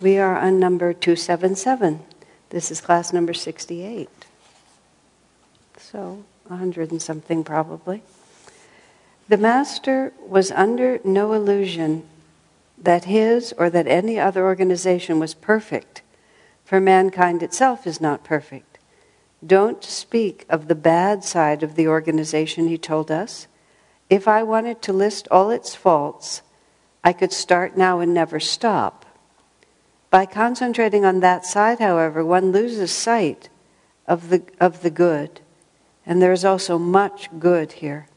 We are on number 277. This is class number 68. So, a hundred and something probably. The Master was under no illusion that his or that any other organization was perfect, for mankind itself is not perfect. Don't speak of the bad side of the organization, he told us. If I wanted to list all its faults, I could start now and never stop. By concentrating on that side, however, one loses sight of the, of the good. And there is also much good here.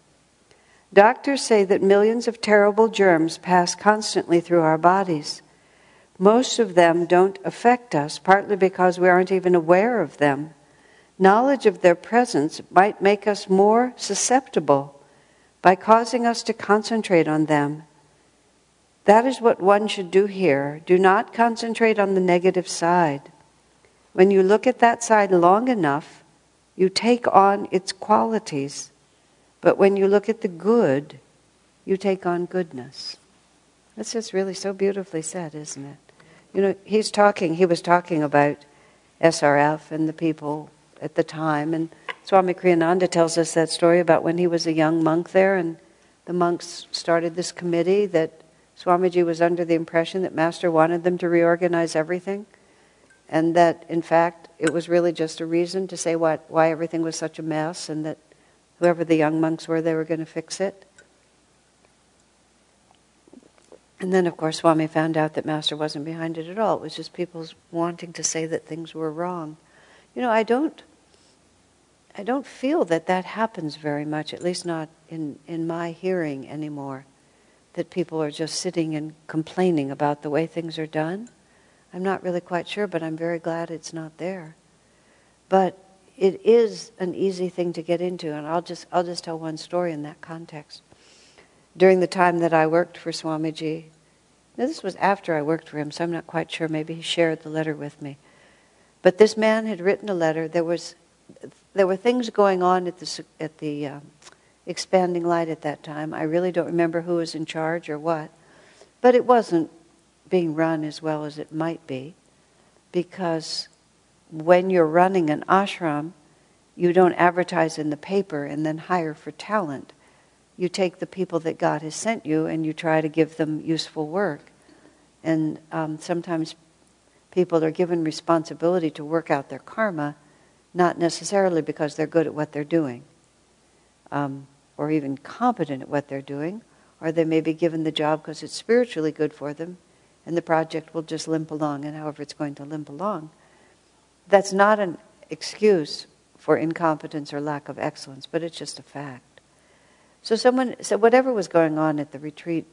Doctors say that millions of terrible germs pass constantly through our bodies. Most of them don't affect us, partly because we aren't even aware of them. Knowledge of their presence might make us more susceptible by causing us to concentrate on them that is what one should do here. Do not concentrate on the negative side. When you look at that side long enough, you take on its qualities. But when you look at the good, you take on goodness. That's just really so beautifully said, isn't it? You know, he's talking, he was talking about SRF and the people at the time. And Swami Kriyananda tells us that story about when he was a young monk there and the monks started this committee that Swamiji was under the impression that Master wanted them to reorganize everything, and that in fact it was really just a reason to say what, why everything was such a mess, and that whoever the young monks were, they were going to fix it. And then, of course, Swami found out that Master wasn't behind it at all. It was just people's wanting to say that things were wrong. You know, I don't, I don't feel that that happens very much, at least not in, in my hearing anymore that people are just sitting and complaining about the way things are done. I'm not really quite sure, but I'm very glad it's not there. But it is an easy thing to get into, and I'll just, I'll just tell one story in that context. During the time that I worked for Swamiji, now this was after I worked for him, so I'm not quite sure. Maybe he shared the letter with me. But this man had written a letter. There was, there were things going on at the at the uh, expanding light at that time. I really don't remember who was in charge or what, but it wasn't being run as well as it might be because when you're running an ashram, you don't advertise in the paper and then hire for talent. You take the people that God has sent you and you try to give them useful work. And um, sometimes people are given responsibility to work out their karma, not necessarily because they're good at what they're doing. Um, or even competent at what they're doing, or they may be given the job because it's spiritually good for them, and the project will just limp along, and however it's going to limp along. That's not an excuse for incompetence or lack of excellence, but it's just a fact. So someone so whatever was going on at the retreat,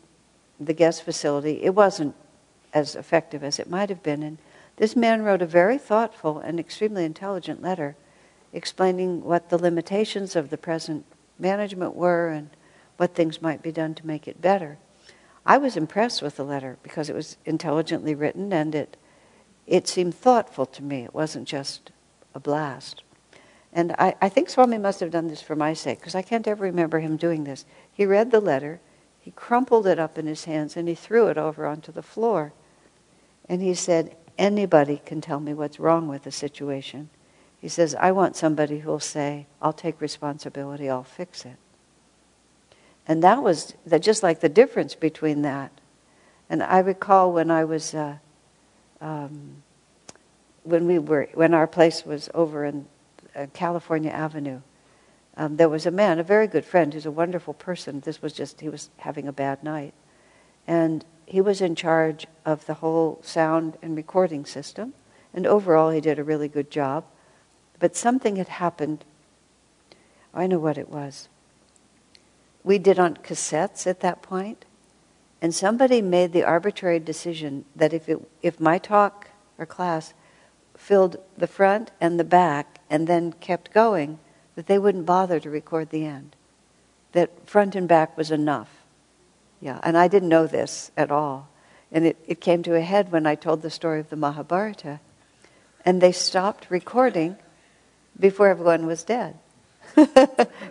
the guest facility, it wasn't as effective as it might have been. And this man wrote a very thoughtful and extremely intelligent letter explaining what the limitations of the present management were and what things might be done to make it better. I was impressed with the letter because it was intelligently written and it it seemed thoughtful to me. It wasn't just a blast. And I, I think Swami must have done this for my sake because I can't ever remember him doing this. He read the letter, he crumpled it up in his hands, and he threw it over onto the floor. And he said, Anybody can tell me what's wrong with the situation. He says, I want somebody who'll say, I'll take responsibility, I'll fix it. And that was that just like the difference between that. And I recall when I was, uh, um, when we were, when our place was over in uh, California Avenue, um, there was a man, a very good friend, who's a wonderful person. This was just, he was having a bad night. And he was in charge of the whole sound and recording system. And overall, he did a really good job. But something had happened. I know what it was. We did on cassettes at that point, and somebody made the arbitrary decision that if, it, if my talk or class filled the front and the back and then kept going, that they wouldn't bother to record the end. That front and back was enough. Yeah, and I didn't know this at all. And it, it came to a head when I told the story of the Mahabharata. And they stopped recording before everyone was dead. and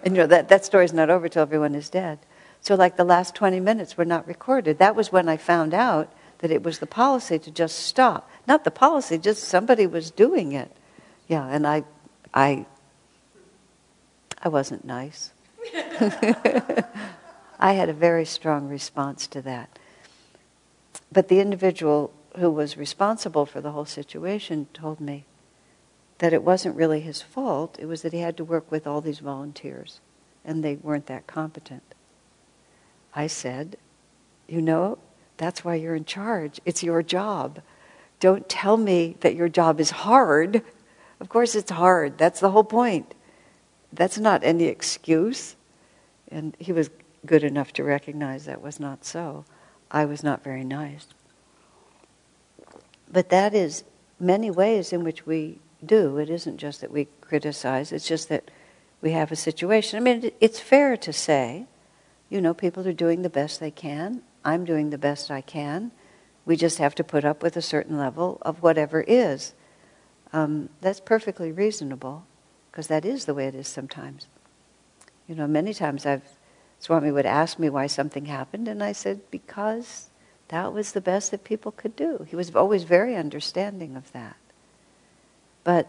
you know, that, that story's not over till everyone is dead. So, like the last 20 minutes were not recorded. That was when I found out that it was the policy to just stop. Not the policy, just somebody was doing it. Yeah, and I, I, I wasn't nice. I had a very strong response to that. But the individual who was responsible for the whole situation told me that it wasn't really his fault, it was that he had to work with all these volunteers, and they weren't that competent. I said, You know, that's why you're in charge. It's your job. Don't tell me that your job is hard. Of course, it's hard. That's the whole point. That's not any excuse. And he was good enough to recognize that was not so. I was not very nice. But that is many ways in which we do. It isn't just that we criticize, it's just that we have a situation. I mean, it's fair to say, you know, people are doing the best they can. I'm doing the best I can. We just have to put up with a certain level of whatever is. Um, that's perfectly reasonable, because that is the way it is sometimes. You know, many times I've Swami would ask me why something happened, and I said, because that was the best that people could do. He was always very understanding of that. But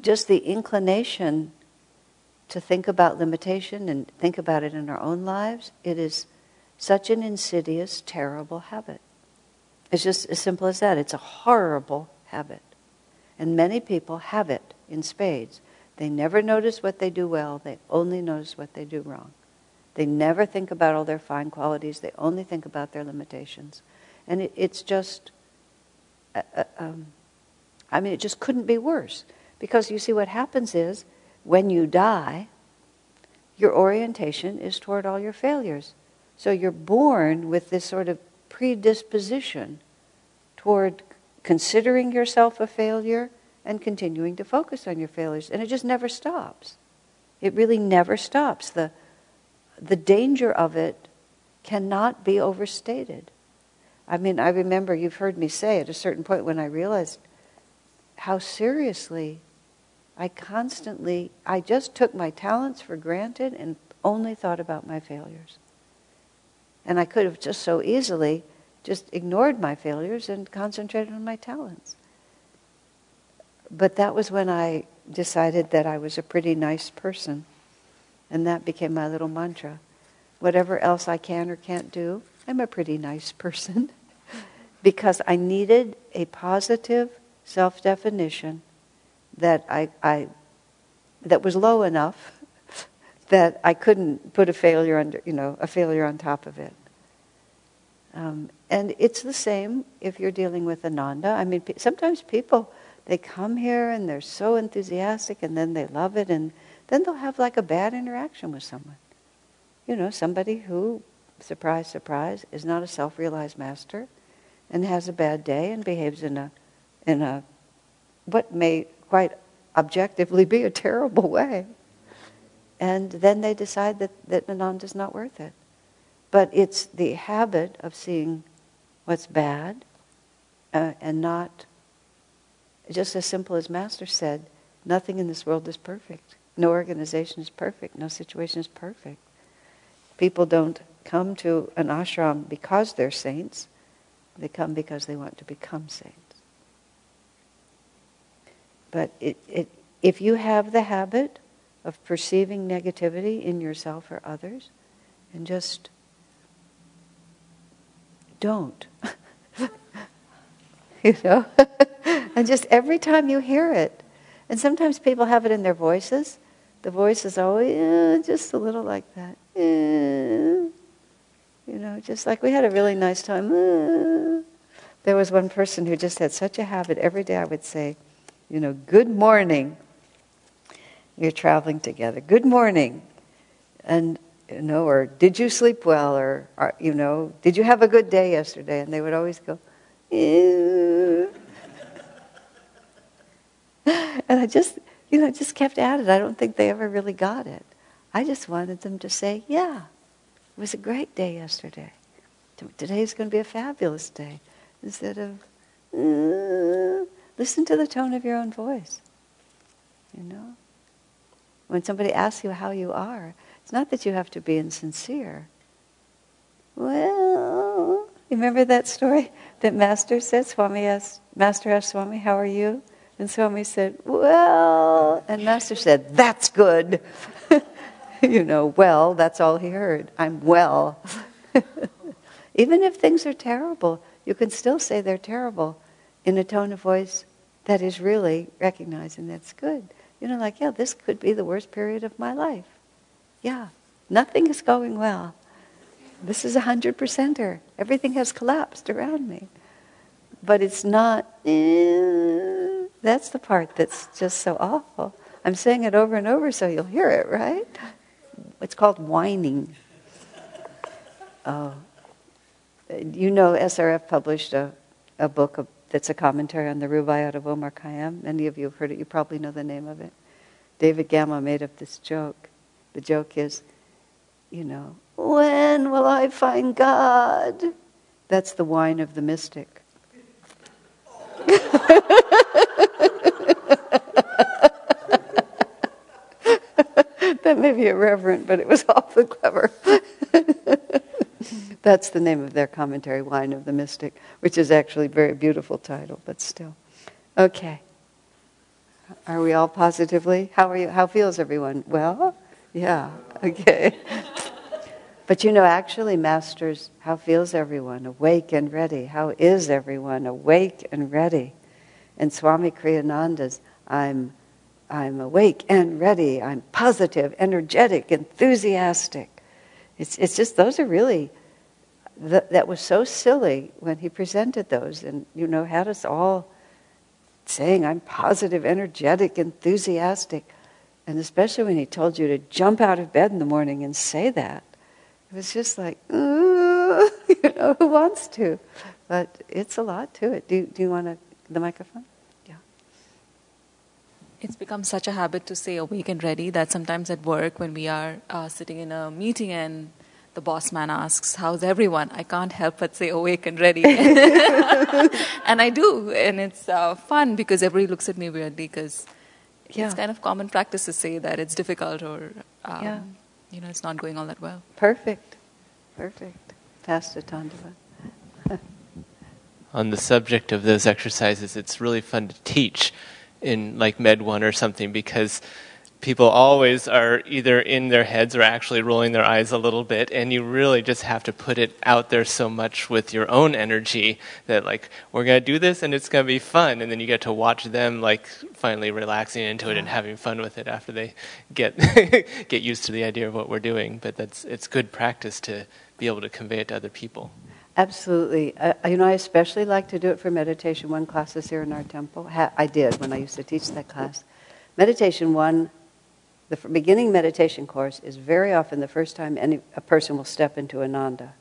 just the inclination to think about limitation and think about it in our own lives, it is such an insidious, terrible habit. It's just as simple as that. It's a horrible habit. And many people have it in spades. They never notice what they do well, they only notice what they do wrong. They never think about all their fine qualities, they only think about their limitations. And it, it's just, uh, uh, um, I mean, it just couldn't be worse. Because you see, what happens is when you die, your orientation is toward all your failures. So you're born with this sort of predisposition toward considering yourself a failure and continuing to focus on your failures. And it just never stops. It really never stops. The, the danger of it cannot be overstated. I mean, I remember you've heard me say at a certain point when I realized how seriously I constantly, I just took my talents for granted and only thought about my failures. And I could have just so easily just ignored my failures and concentrated on my talents. But that was when I decided that I was a pretty nice person. And that became my little mantra. Whatever else I can or can't do, I'm a pretty nice person. because I needed a positive self definition that I, I that was low enough that I couldn't put a failure under you know a failure on top of it. Um, and it's the same if you're dealing with Ananda. I mean, sometimes people they come here and they're so enthusiastic and then they love it and then they'll have like a bad interaction with someone. You know, somebody who, surprise, surprise, is not a self-realized master and has a bad day and behaves in a, in a, what may quite objectively be a terrible way. And then they decide that, that is not worth it. But it's the habit of seeing what's bad uh, and not just as simple as Master said, nothing in this world is perfect. No organization is perfect. No situation is perfect. People don't come to an ashram because they're saints. They come because they want to become saints. But it, it, if you have the habit of perceiving negativity in yourself or others, and just don't. you know? and just every time you hear it, and sometimes people have it in their voices. The voice is always eh, just a little like that. Eh. You know, just like we had a really nice time. Eh. There was one person who just had such a habit. Every day I would say, you know, good morning. You're traveling together. Good morning. And, you know, or did you sleep well? Or, or you know, did you have a good day yesterday? And they would always go, and I just, you know, just kept at it. I don't think they ever really got it. I just wanted them to say, yeah, it was a great day yesterday. Today's going to be a fabulous day. Instead of, uh, listen to the tone of your own voice. You know? When somebody asks you how you are, it's not that you have to be insincere. Well, you Remember that story that Master said? Swami asked, Master asked Swami, How are you? And Swami said, Well, and Master said, That's good. you know, well, that's all he heard. I'm well. Even if things are terrible, you can still say they're terrible in a tone of voice that is really recognizing that's good. You know, like, yeah, this could be the worst period of my life. Yeah, nothing is going well. This is a hundred percenter. Everything has collapsed around me. But it's not, eh, that's the part that's just so awful. I'm saying it over and over so you'll hear it, right? It's called whining. Oh. You know, SRF published a, a book of, that's a commentary on the Rubaiyat of Omar Khayyam. Many of you have heard it, you probably know the name of it. David Gamma made up this joke. The joke is, you know, when will I find God? That's the whine of the mystic. that may be irreverent, but it was awfully clever. That's the name of their commentary, Wine of the Mystic, which is actually a very beautiful title, but still. Okay. Are we all positively? How are you? How feels everyone? Well? Yeah. Okay. But you know, actually, masters, how feels everyone? Awake and ready. How is everyone? Awake and ready. And Swami Kriyananda's, I'm, I'm awake and ready. I'm positive, energetic, enthusiastic. It's, it's just, those are really, that, that was so silly when he presented those and, you know, had us all saying, I'm positive, energetic, enthusiastic. And especially when he told you to jump out of bed in the morning and say that. It was just like, Ooh, you know, who wants to? But it's a lot to it. Do, do you want to, the microphone? Yeah. It's become such a habit to stay awake and ready that sometimes at work, when we are uh, sitting in a meeting and the boss man asks, How's everyone? I can't help but say awake and ready. and I do. And it's uh, fun because everybody looks at me weirdly because yeah. it's kind of common practice to say that it's difficult or. Um, yeah you know, it's not going all that well. Perfect. Perfect. Pastor Tandava. On the subject of those exercises, it's really fun to teach in like Med 1 or something because people always are either in their heads or actually rolling their eyes a little bit and you really just have to put it out there so much with your own energy that like we're going to do this and it's going to be fun and then you get to watch them like finally relaxing into it and having fun with it after they get get used to the idea of what we're doing but that's it's good practice to be able to convey it to other people Absolutely. Uh, you know, I especially like to do it for meditation one classes here in our temple. Ha- I did when I used to teach that class. Meditation one the beginning meditation course is very often the first time any, a person will step into Ananda.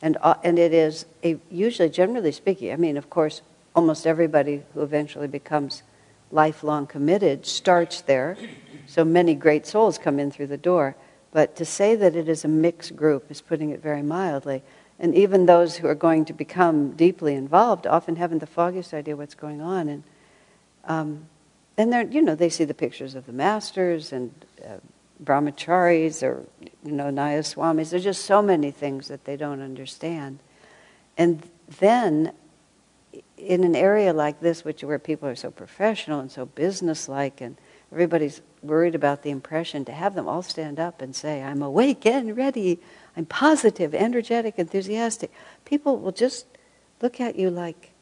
And, uh, and it is a, usually, generally speaking, I mean, of course, almost everybody who eventually becomes lifelong committed starts there. So many great souls come in through the door. But to say that it is a mixed group is putting it very mildly. And even those who are going to become deeply involved often haven't the foggiest idea what's going on. And um, and they're, you know, they see the pictures of the masters and uh, brahmacharis or, you know, Nayaswamis. There's just so many things that they don't understand. And then, in an area like this, which where people are so professional and so businesslike, and everybody's worried about the impression, to have them all stand up and say, "I'm awake and ready. I'm positive, energetic, enthusiastic," people will just look at you like,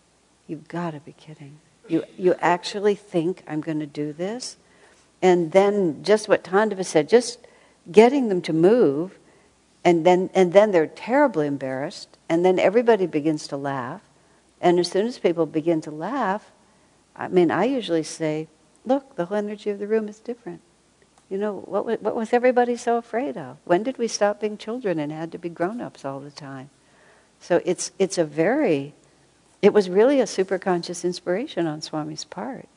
"You've got to be kidding." You, you actually think, I'm going to do this? And then just what Tandava said, just getting them to move, and then, and then they're terribly embarrassed, and then everybody begins to laugh. And as soon as people begin to laugh, I mean, I usually say, look, the whole energy of the room is different. You know, what, what was everybody so afraid of? When did we stop being children and had to be grown ups all the time? So it's, it's a very it was really a superconscious inspiration on Swami's part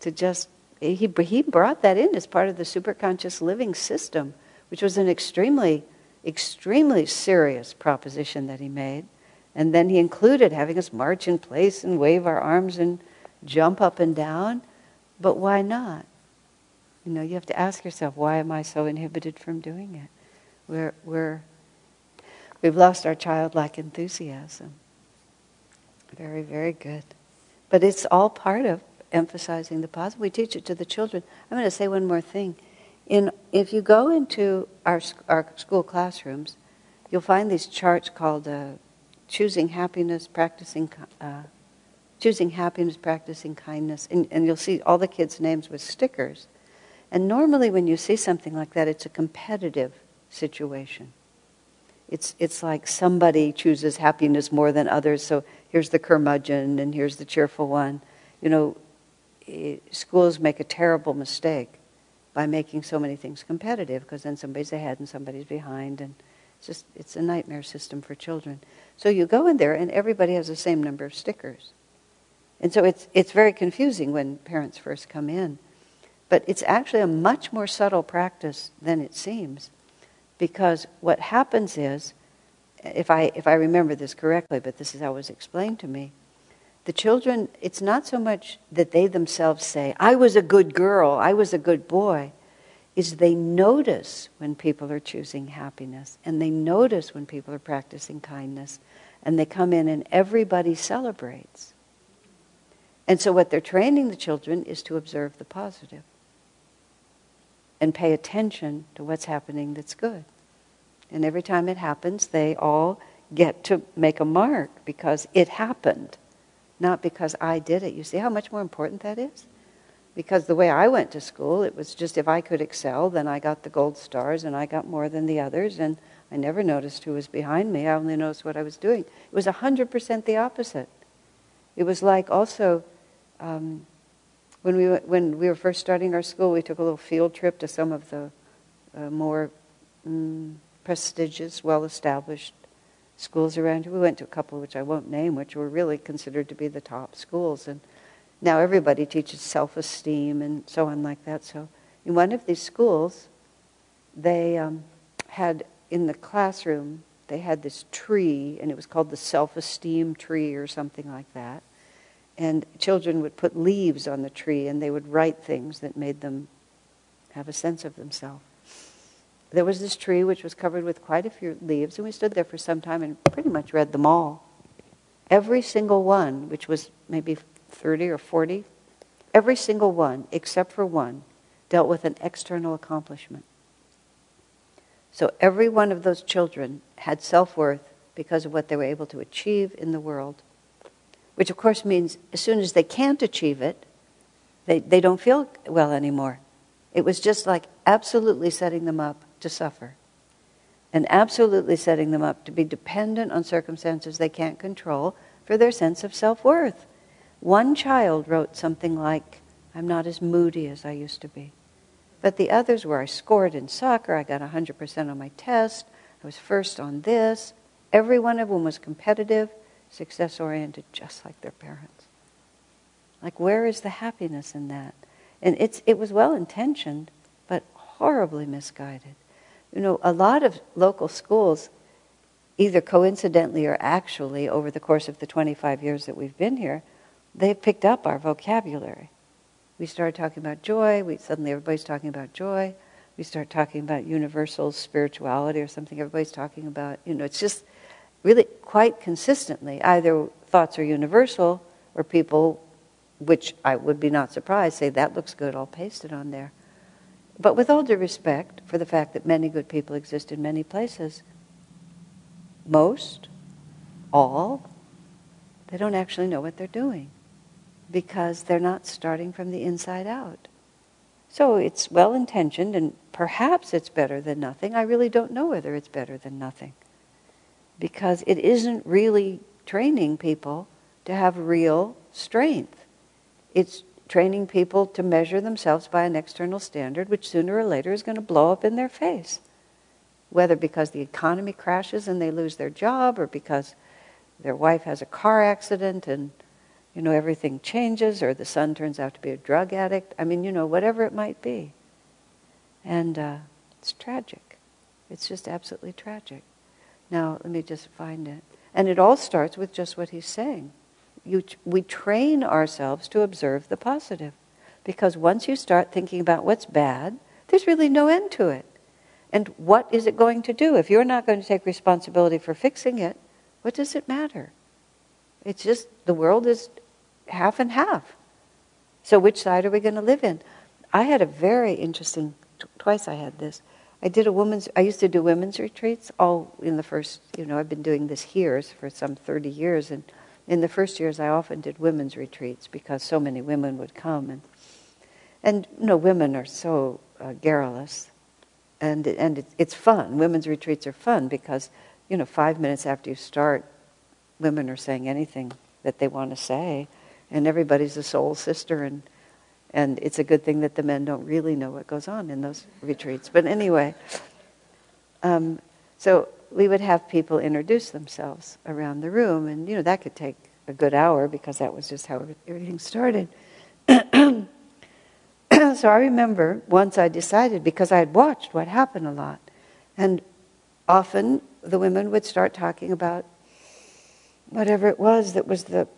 to just, he, he brought that in as part of the superconscious living system, which was an extremely, extremely serious proposition that he made. And then he included having us march in place and wave our arms and jump up and down. But why not? You know, you have to ask yourself, why am I so inhibited from doing it? We're, we're We've lost our childlike enthusiasm. Very, very good. But it's all part of emphasizing the positive. We teach it to the children. I'm going to say one more thing. In, if you go into our, our school classrooms, you'll find these charts called uh, choosing happiness, practicing, uh, choosing happiness, practicing kindness, and, and you'll see all the kids' names with stickers. And normally, when you see something like that, it's a competitive situation. It's, it's like somebody chooses happiness more than others, so here's the curmudgeon and here's the cheerful one. You know, eh, schools make a terrible mistake by making so many things competitive because then somebody's ahead and somebody's behind and it's just it's a nightmare system for children. So you go in there and everybody has the same number of stickers. And so it's it's very confusing when parents first come in. But it's actually a much more subtle practice than it seems because what happens is if i if i remember this correctly but this is how it was explained to me the children, it's not so much that they themselves say, I was a good girl, I was a good boy, is they notice when people are choosing happiness and they notice when people are practicing kindness and they come in and everybody celebrates. And so what they're training the children is to observe the positive and pay attention to what's happening that's good. And every time it happens, they all get to make a mark because it happened not because I did it. You see how much more important that is? Because the way I went to school, it was just if I could excel, then I got the gold stars and I got more than the others, and I never noticed who was behind me. I only noticed what I was doing. It was 100% the opposite. It was like also um, when, we, when we were first starting our school, we took a little field trip to some of the uh, more mm, prestigious, well established schools around here. We went to a couple which I won't name, which were really considered to be the top schools. And now everybody teaches self esteem and so on, like that. So in one of these schools, they um, had in the classroom, they had this tree, and it was called the self esteem tree or something like that. And children would put leaves on the tree and they would write things that made them have a sense of themselves there was this tree which was covered with quite a few leaves, and we stood there for some time and pretty much read them all. Every single one, which was maybe 30 or 40, every single one, except for one, dealt with an external accomplishment. So every one of those children had self worth because of what they were able to achieve in the world, which of course means as soon as they can't achieve it, they, they don't feel well anymore. It was just like absolutely setting them up to suffer and absolutely setting them up to be dependent on circumstances they can't control for their sense of self worth. One child wrote something like, I'm not as moody as I used to be. But the others were, I scored in soccer, I got 100% on my test, I was first on this. Every one of them was competitive, success oriented, just like their parents. Like, where is the happiness in that? And it's, it was well intentioned, but horribly misguided. You know, a lot of local schools, either coincidentally or actually, over the course of the 25 years that we've been here, they've picked up our vocabulary. We started talking about joy, we, suddenly everybody's talking about joy. We start talking about universal spirituality or something, everybody's talking about, you know, it's just really quite consistently either thoughts are universal or people, which I would be not surprised, say that looks good, I'll paste it on there. But with all due respect for the fact that many good people exist in many places, most, all, they don't actually know what they're doing because they're not starting from the inside out. So it's well intentioned and perhaps it's better than nothing. I really don't know whether it's better than nothing because it isn't really training people to have real strength. It's training people to measure themselves by an external standard, which sooner or later is going to blow up in their face. Whether because the economy crashes and they lose their job, or because their wife has a car accident and you know everything changes, or the son turns out to be a drug addict. I mean, you know, whatever it might be. And uh, it's tragic. It's just absolutely tragic. Now, let me just find it. And it all starts with just what he's saying you, we train ourselves to observe the positive. Because once you start thinking about what's bad, there's really no end to it. And what is it going to do? If you're not going to take responsibility for fixing it, what does it matter? It's just the world is half and half. So which side are we going to live in? I had a very interesting, twice I had this. I did a woman's, I used to do women's retreats all in the first, you know, I've been doing this here for some 30 years. And in the first years, I often did women's retreats because so many women would come. And, and you know, women are so uh, garrulous. And, and it, it's fun. Women's retreats are fun because, you know, five minutes after you start, women are saying anything that they want to say. And everybody's a soul sister and and it's a good thing that the men don't really know what goes on in those retreats. But anyway, um, so we would have people introduce themselves around the room, and you know that could take a good hour because that was just how everything started. so I remember once I decided because I had watched what happened a lot, and often the women would start talking about whatever it was that was the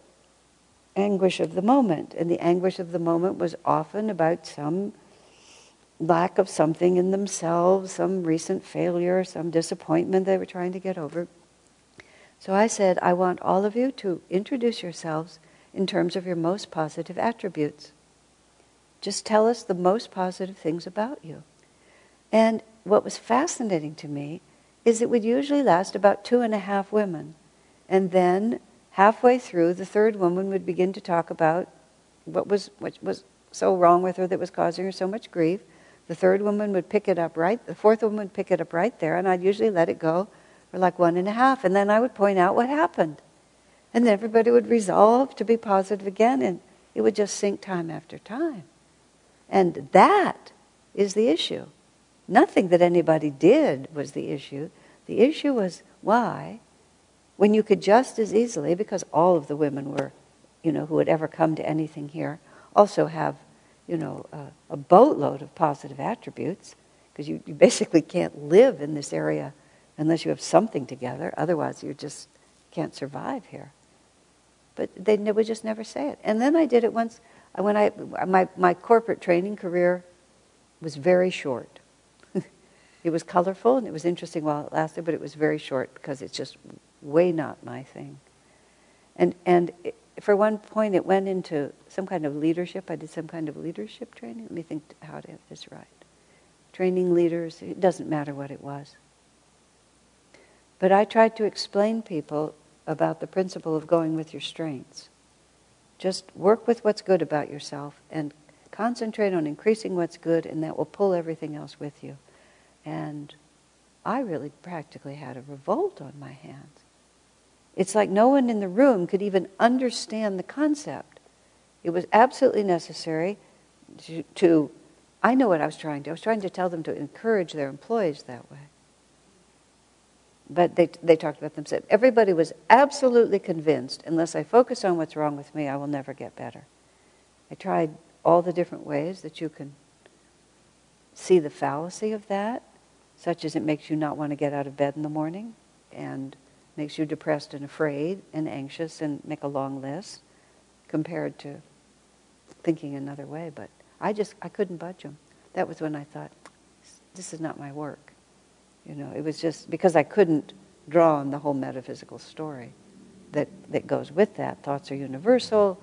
anguish of the moment. And the anguish of the moment was often about some lack of something in themselves, some recent failure, some disappointment they were trying to get over. So I said, I want all of you to introduce yourselves in terms of your most positive attributes. Just tell us the most positive things about you. And what was fascinating to me is it would usually last about two and a half women. And then halfway through, the third woman would begin to talk about what was, what was so wrong with her that was causing her so much grief. The third woman would pick it up right, the fourth woman would pick it up right there, and I'd usually let it go for like one and a half, and then I would point out what happened. And everybody would resolve to be positive again, and it would just sink time after time. And that is the issue. Nothing that anybody did was the issue. The issue was why when you could just as easily, because all of the women were, you know, who had ever come to anything here, also have, you know, uh, a boatload of positive attributes, because you, you basically can't live in this area unless you have something together. Otherwise, you just can't survive here. But they would just never say it. And then I did it once uh, when I my my corporate training career was very short. it was colorful and it was interesting while it lasted, but it was very short because it's just way not my thing. And, and for one point, it went into some kind of leadership. I did some kind of leadership training. Let me think how to have this right. Training leaders, it doesn't matter what it was. But I tried to explain people about the principle of going with your strengths. Just work with what's good about yourself and concentrate on increasing what's good, and that will pull everything else with you. And I really practically had a revolt on my hands. It's like no one in the room could even understand the concept. It was absolutely necessary to, to, I know what I was trying to. I was trying to tell them to encourage their employees that way. But they, they talked about themselves. Everybody was absolutely convinced unless I focus on what's wrong with me, I will never get better. I tried all the different ways that you can see the fallacy of that, such as it makes you not want to get out of bed in the morning and makes you depressed and afraid and anxious and make a long list compared to thinking another way. But I just, I couldn't budge them. That was when I thought, this is not my work. You know, it was just because I couldn't draw on the whole metaphysical story that, that goes with that. Thoughts are universal.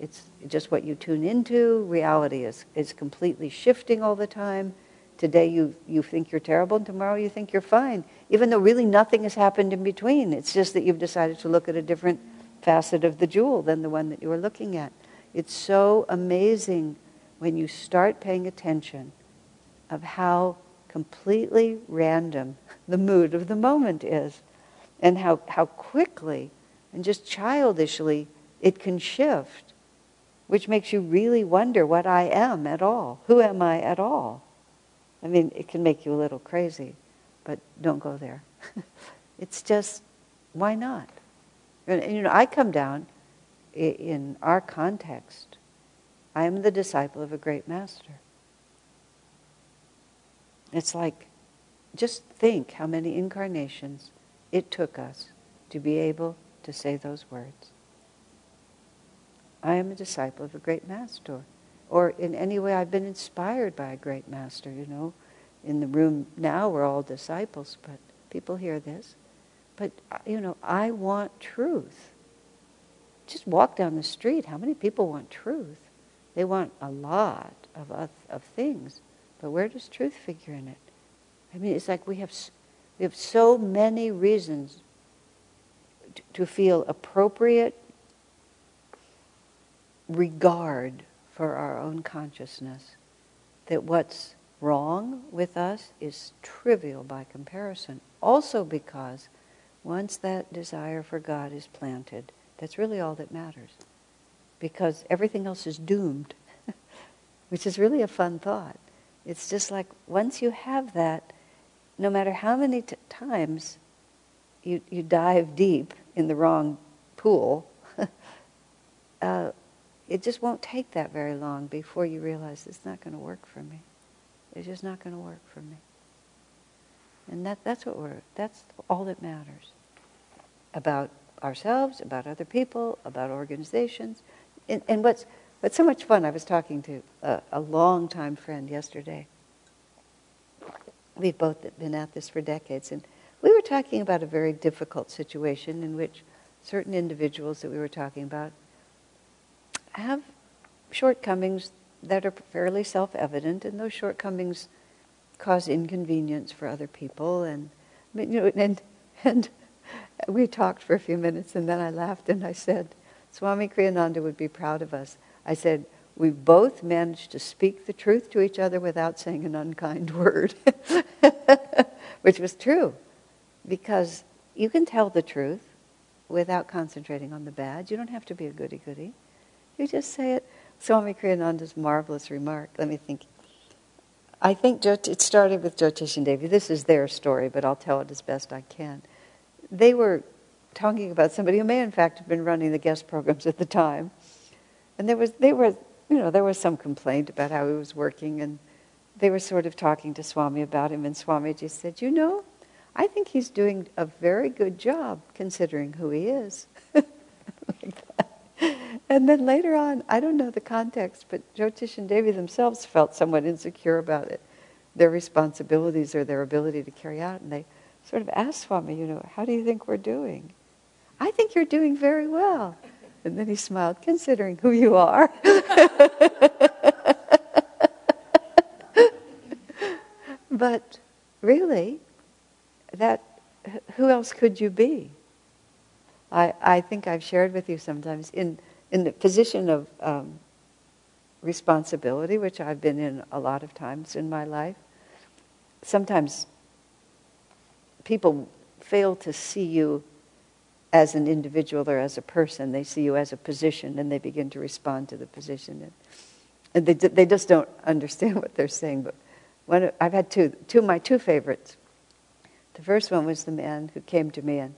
It's just what you tune into. Reality is, is completely shifting all the time. Today you, you think you're terrible, and tomorrow you think you're fine, even though really nothing has happened in between. It's just that you've decided to look at a different facet of the jewel than the one that you were looking at. It's so amazing when you start paying attention of how completely random the mood of the moment is, and how, how quickly and just childishly it can shift, which makes you really wonder what I am at all. Who am I at all? I mean, it can make you a little crazy, but don't go there. it's just, why not? And, and, you know, I come down in our context. I am the disciple of a great master. It's like, just think how many incarnations it took us to be able to say those words. I am a disciple of a great master or in any way I've been inspired by a great master, you know. in the room now, we're all disciples, but people hear this. But, uh, you know, I want truth. Just walk down the street. How many people want truth? They want a lot of, of, of things. But where does truth figure in it? I mean, it's like we have, we have so many reasons to, to feel appropriate regard for our own consciousness that what's wrong with us is trivial by comparison. Also, because once that desire for God is planted, that's really all that matters. Because everything else is doomed, which is really a fun thought. It's just like once you have that, no matter how many t- times you, you dive deep in the wrong pool, uh, it just won't take that very long before you realize it's not going to work for me. It's just not going to work for me. And that, that's what we're, that's all that matters. About ourselves, about other people, about organizations. And, and what's, what's so much fun, I was talking to a, a long-time friend yesterday. We've both been at this for decades. And we were talking about a very difficult situation in which certain individuals that we were talking about have shortcomings that are fairly self-evident, and those shortcomings cause inconvenience for other people. And you know, and and we talked for a few minutes, and then I laughed and I said, Swami Kriyananda would be proud of us. I said, we both managed to speak the truth to each other without saying an unkind word, which was true, because you can tell the truth without concentrating on the bad. You don't have to be a goody goody. You just say it. Swami Kriyananda's marvelous remark. Let me think. I think it started with Jyotish and Devi. This is their story, but I'll tell it as best I can. They were talking about somebody who may, in fact, have been running the guest programs at the time, and there was they were you know there was some complaint about how he was working, and they were sort of talking to Swami about him, and Swami just said, "You know, I think he's doing a very good job considering who he is." like and then later on, I don't know the context, but Jyotish and Devi themselves felt somewhat insecure about it, their responsibilities or their ability to carry out. And they sort of asked Swami, you know, how do you think we're doing? I think you're doing very well. And then he smiled, considering who you are. but really, that who else could you be? I, I think I've shared with you sometimes in in the position of um, responsibility, which I've been in a lot of times in my life, sometimes people fail to see you as an individual or as a person. They see you as a position and they begin to respond to the position. And, they, they just don't understand what they're saying. But one, I've had two, two, my two favorites. The first one was the man who came to me and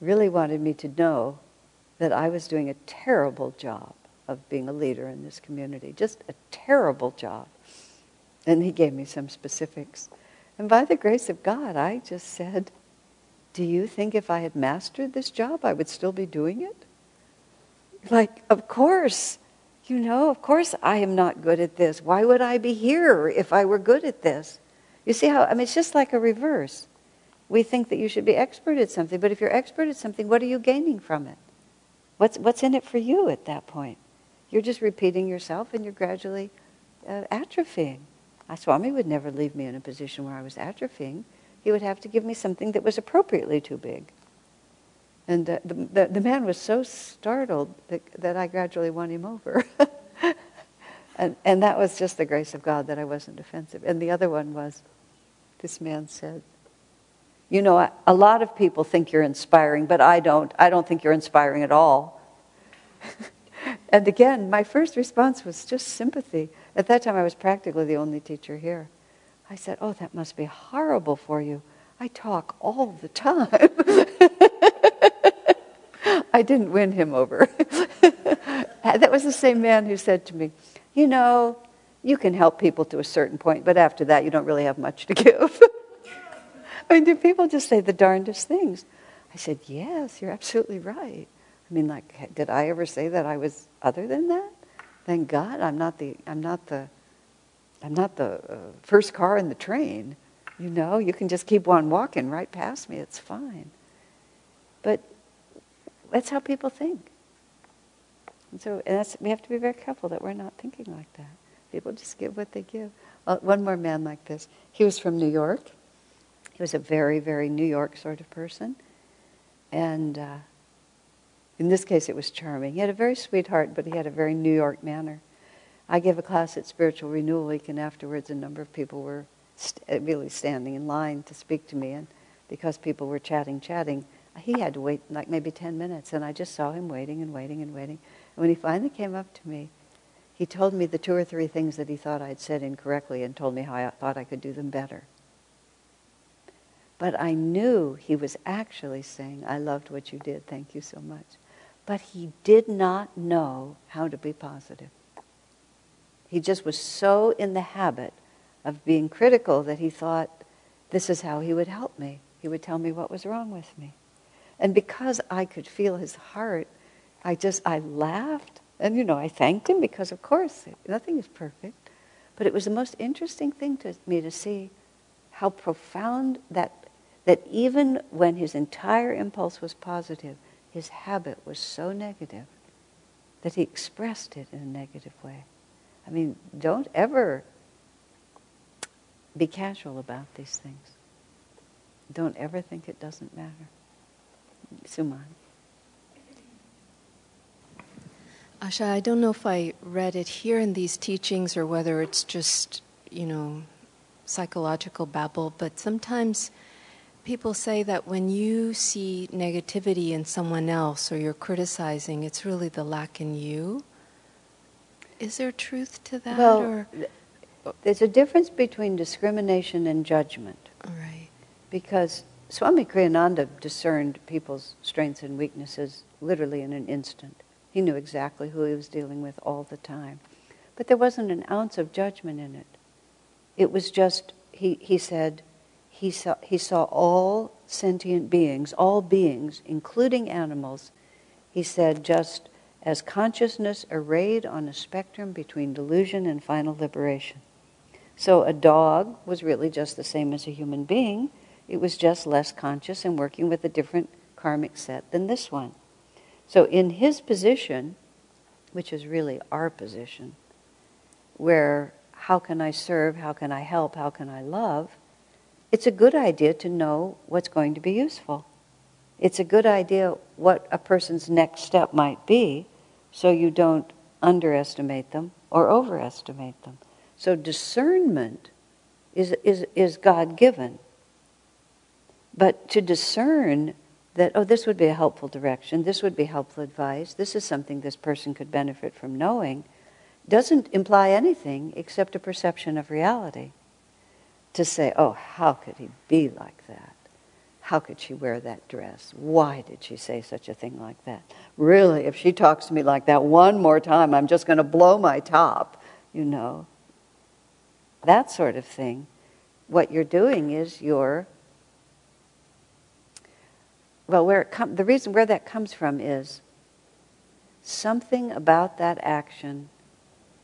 really wanted me to know that I was doing a terrible job of being a leader in this community, just a terrible job. And he gave me some specifics. And by the grace of God, I just said, Do you think if I had mastered this job, I would still be doing it? Like, of course. You know, of course I am not good at this. Why would I be here if I were good at this? You see how, I mean, it's just like a reverse. We think that you should be expert at something, but if you're expert at something, what are you gaining from it? What's, what's in it for you at that point? You're just repeating yourself and you're gradually uh, atrophying. Swami would never leave me in a position where I was atrophying. He would have to give me something that was appropriately too big. And uh, the, the, the, man was so startled that, that I gradually won him over. and, and that was just the grace of God that I wasn't offensive. And the other one was this man said, you know, a lot of people think you're inspiring, but I don't. I don't think you're inspiring at all. and again, my first response was just sympathy. At that time, I was practically the only teacher here. I said, Oh, that must be horrible for you. I talk all the time. I didn't win him over. that was the same man who said to me, You know, you can help people to a certain point, but after that, you don't really have much to give. I mean, do people just say the darndest things? I said, Yes, you're absolutely right. I mean, like, did I ever say that I was other than that? Thank God I'm not the, I'm not the, I'm not the uh, first car in the train. You know, you can just keep on walking right past me. It's fine. But that's how people think. And so and that's, we have to be very careful that we're not thinking like that. People just give what they give. Uh, one more man like this. He was from New York. He was a very, very New York sort of person. And uh, in this case, it was charming. He had a very sweet heart, but he had a very New York manner. I gave a class at Spiritual Renewal Week, and afterwards, a number of people were st- uh, really standing in line to speak to me. And because people were chatting, chatting, he had to wait like maybe 10 minutes. And I just saw him waiting and waiting and waiting. And when he finally came up to me, he told me the two or three things that he thought I'd said incorrectly and told me how I thought I could do them better. But I knew he was actually saying, I loved what you did, thank you so much. But he did not know how to be positive. He just was so in the habit of being critical that he thought this is how he would help me. He would tell me what was wrong with me. And because I could feel his heart, I just, I laughed. And, you know, I thanked him because, of course, nothing is perfect. But it was the most interesting thing to me to see how profound that that even when his entire impulse was positive, his habit was so negative that he expressed it in a negative way. I mean, don't ever be casual about these things. Don't ever think it doesn't matter. Suman. Asha, I don't know if I read it here in these teachings or whether it's just, you know, psychological babble, but sometimes people say that when you see negativity in someone else or you're criticizing, it's really the lack in you. Is there truth to that? Well, or? there's a difference between discrimination and judgment. Right. Because Swami Kriyananda discerned people's strengths and weaknesses literally in an instant. He knew exactly who he was dealing with all the time. But there wasn't an ounce of judgment in it. It was just, he, he said, he saw, he saw all sentient beings, all beings, including animals, he said, just as consciousness arrayed on a spectrum between delusion and final liberation. So a dog was really just the same as a human being. It was just less conscious and working with a different karmic set than this one. So in his position, which is really our position, where how can I serve, how can I help, how can I love, it's a good idea to know what's going to be useful. It's a good idea what a person's next step might be so you don't underestimate them or overestimate them. So discernment is, is, is God given. But to discern that, oh, this would be a helpful direction, this would be helpful advice, this is something this person could benefit from knowing, doesn't imply anything except a perception of reality to say, oh, how could he be like that? How could she wear that dress? Why did she say such a thing like that? Really, if she talks to me like that one more time, I'm just going to blow my top, you know. That sort of thing. What you're doing is you're, well, where it com- the reason where that comes from is something about that action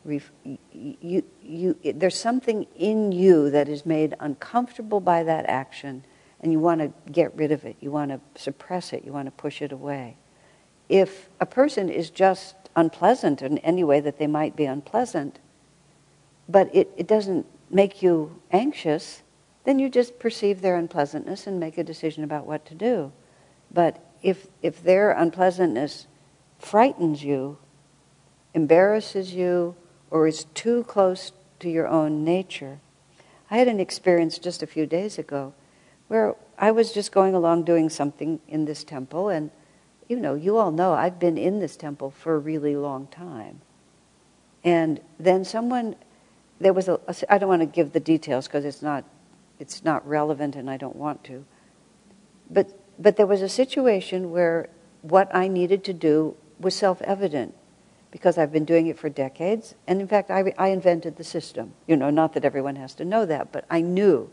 you, you, there's something in you that is made uncomfortable by that action, and you want to get rid of it. You want to suppress it. You want to push it away. If a person is just unpleasant in any way that they might be unpleasant, but it, it doesn't make you anxious, then you just perceive their unpleasantness and make a decision about what to do. But if, if their unpleasantness frightens you, embarrasses you, or is too close to your own nature. I had an experience just a few days ago where I was just going along doing something in this temple, and you know, you all know I've been in this temple for a really long time. And then someone, there was a, I don't want to give the details because it's not, it's not relevant and I don't want to. But, but there was a situation where what I needed to do was self evident because I've been doing it for decades. And in fact, I, I invented the system. You know, not that everyone has to know that, but I knew.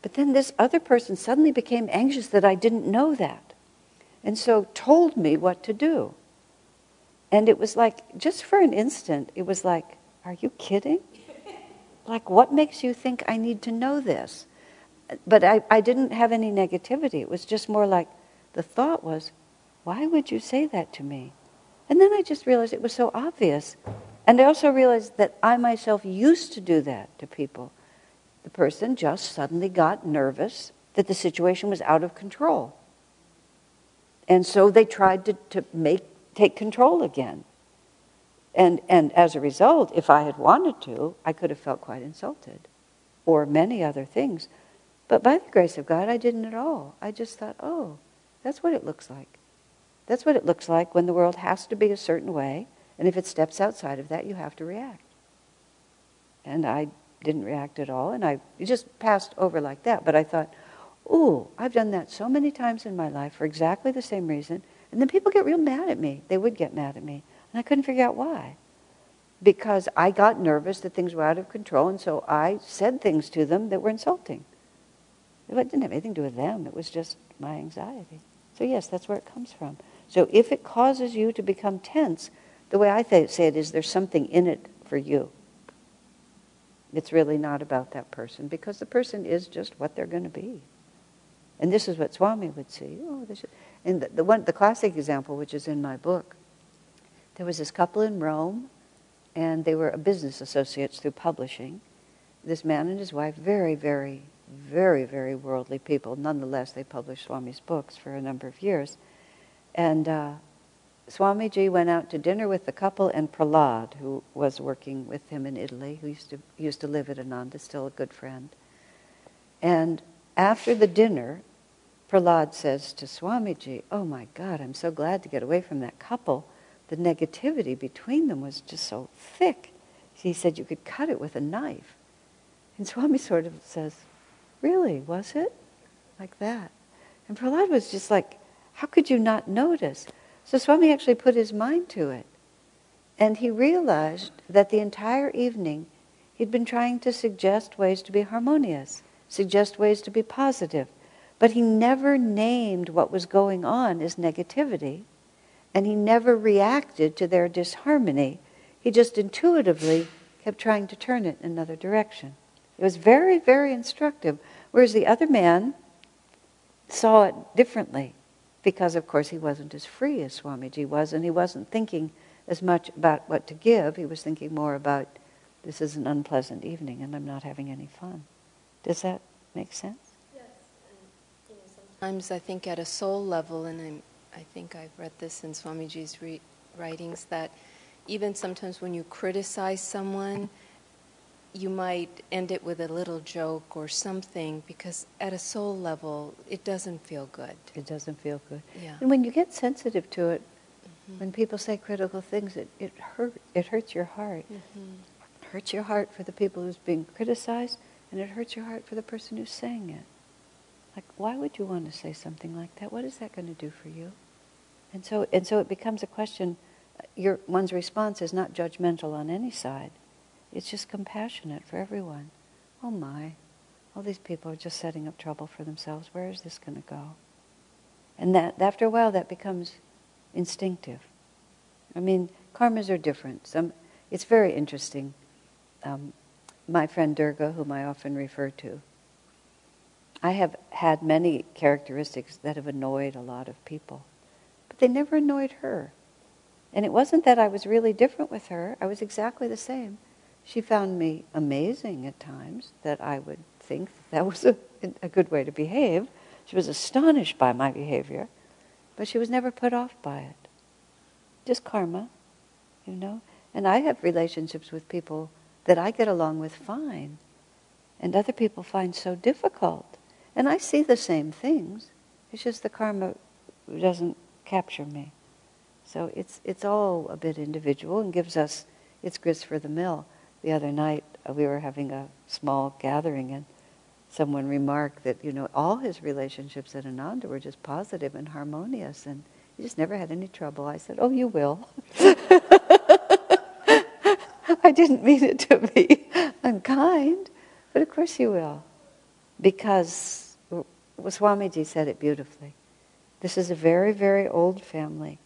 But then this other person suddenly became anxious that I didn't know that. And so told me what to do. And it was like, just for an instant, it was like, are you kidding? like, what makes you think I need to know this? But I, I didn't have any negativity. It was just more like the thought was, why would you say that to me? And then I just realized it was so obvious. And I also realized that I myself used to do that to people. The person just suddenly got nervous that the situation was out of control. And so they tried to, to make, take control again. And, and as a result, if I had wanted to, I could have felt quite insulted, or many other things. But by the grace of God, I didn't at all. I just thought, oh, that's what it looks like. That's what it looks like when the world has to be a certain way, and if it steps outside of that, you have to react. And I didn't react at all, and I just passed over like that. But I thought, ooh, I've done that so many times in my life for exactly the same reason, and then people get real mad at me. They would get mad at me. And I couldn't figure out why. Because I got nervous that things were out of control, and so I said things to them that were insulting. It didn't have anything to do with them, it was just my anxiety. So, yes, that's where it comes from. So, if it causes you to become tense, the way I th- say it is there's something in it for you. It's really not about that person because the person is just what they're going to be. And this is what Swami would see. Oh, this is, and the, the, one, the classic example, which is in my book, there was this couple in Rome, and they were business associates through publishing. This man and his wife, very, very, very, very worldly people. Nonetheless, they published Swami's books for a number of years. And uh, Swamiji went out to dinner with the couple and Prahlad, who was working with him in Italy, who used to, used to live at Ananda, still a good friend. And after the dinner, Prahlad says to Swamiji, Oh my God, I'm so glad to get away from that couple the negativity between them was just so thick. He said you could cut it with a knife. And Swami sort of says, Really, was it? Like that. And Prahlad was just like, How could you not notice? So Swami actually put his mind to it. And he realized that the entire evening he'd been trying to suggest ways to be harmonious, suggest ways to be positive. But he never named what was going on as negativity and he never reacted to their disharmony. He just intuitively kept trying to turn it in another direction. It was very, very instructive. Whereas the other man saw it differently because, of course, he wasn't as free as Swamiji was, and he wasn't thinking as much about what to give. He was thinking more about this is an unpleasant evening and I'm not having any fun. Does that make sense? Yes. And, you know, sometimes I think at a soul level, and I'm I think I've read this in Swamiji's re- writings that even sometimes when you criticize someone, you might end it with a little joke or something because at a soul level, it doesn't feel good. It doesn't feel good. Yeah. And when you get sensitive to it, mm-hmm. when people say critical things, it, it, hurt, it hurts your heart. Mm-hmm. It hurts your heart for the people who's being criticized, and it hurts your heart for the person who's saying it. Like, why would you want to say something like that? What is that going to do for you? And so, and so it becomes a question. Your, one's response is not judgmental on any side. It's just compassionate for everyone. Oh my, all these people are just setting up trouble for themselves. Where is this going to go? And that after a while, that becomes instinctive. I mean, karmas are different. Some, it's very interesting. Um, my friend Durga, whom I often refer to, I have had many characteristics that have annoyed a lot of people but they never annoyed her. And it wasn't that I was really different with her, I was exactly the same. She found me amazing at times, that I would think that was a, a good way to behave. She was astonished by my behavior, but she was never put off by it. Just karma, you know? And I have relationships with people that I get along with fine, and other people find so difficult. And I see the same things. It's just the karma doesn't capture me. So it's, it's all a bit individual and gives us its grist for the mill. The other night uh, we were having a small gathering and someone remarked that, you know, all his relationships at Ananda were just positive and harmonious and he just never had any trouble. I said, oh, you will. I didn't mean it to be unkind, but of course you will. Because Swamiji said it beautifully. This is a very, very old family.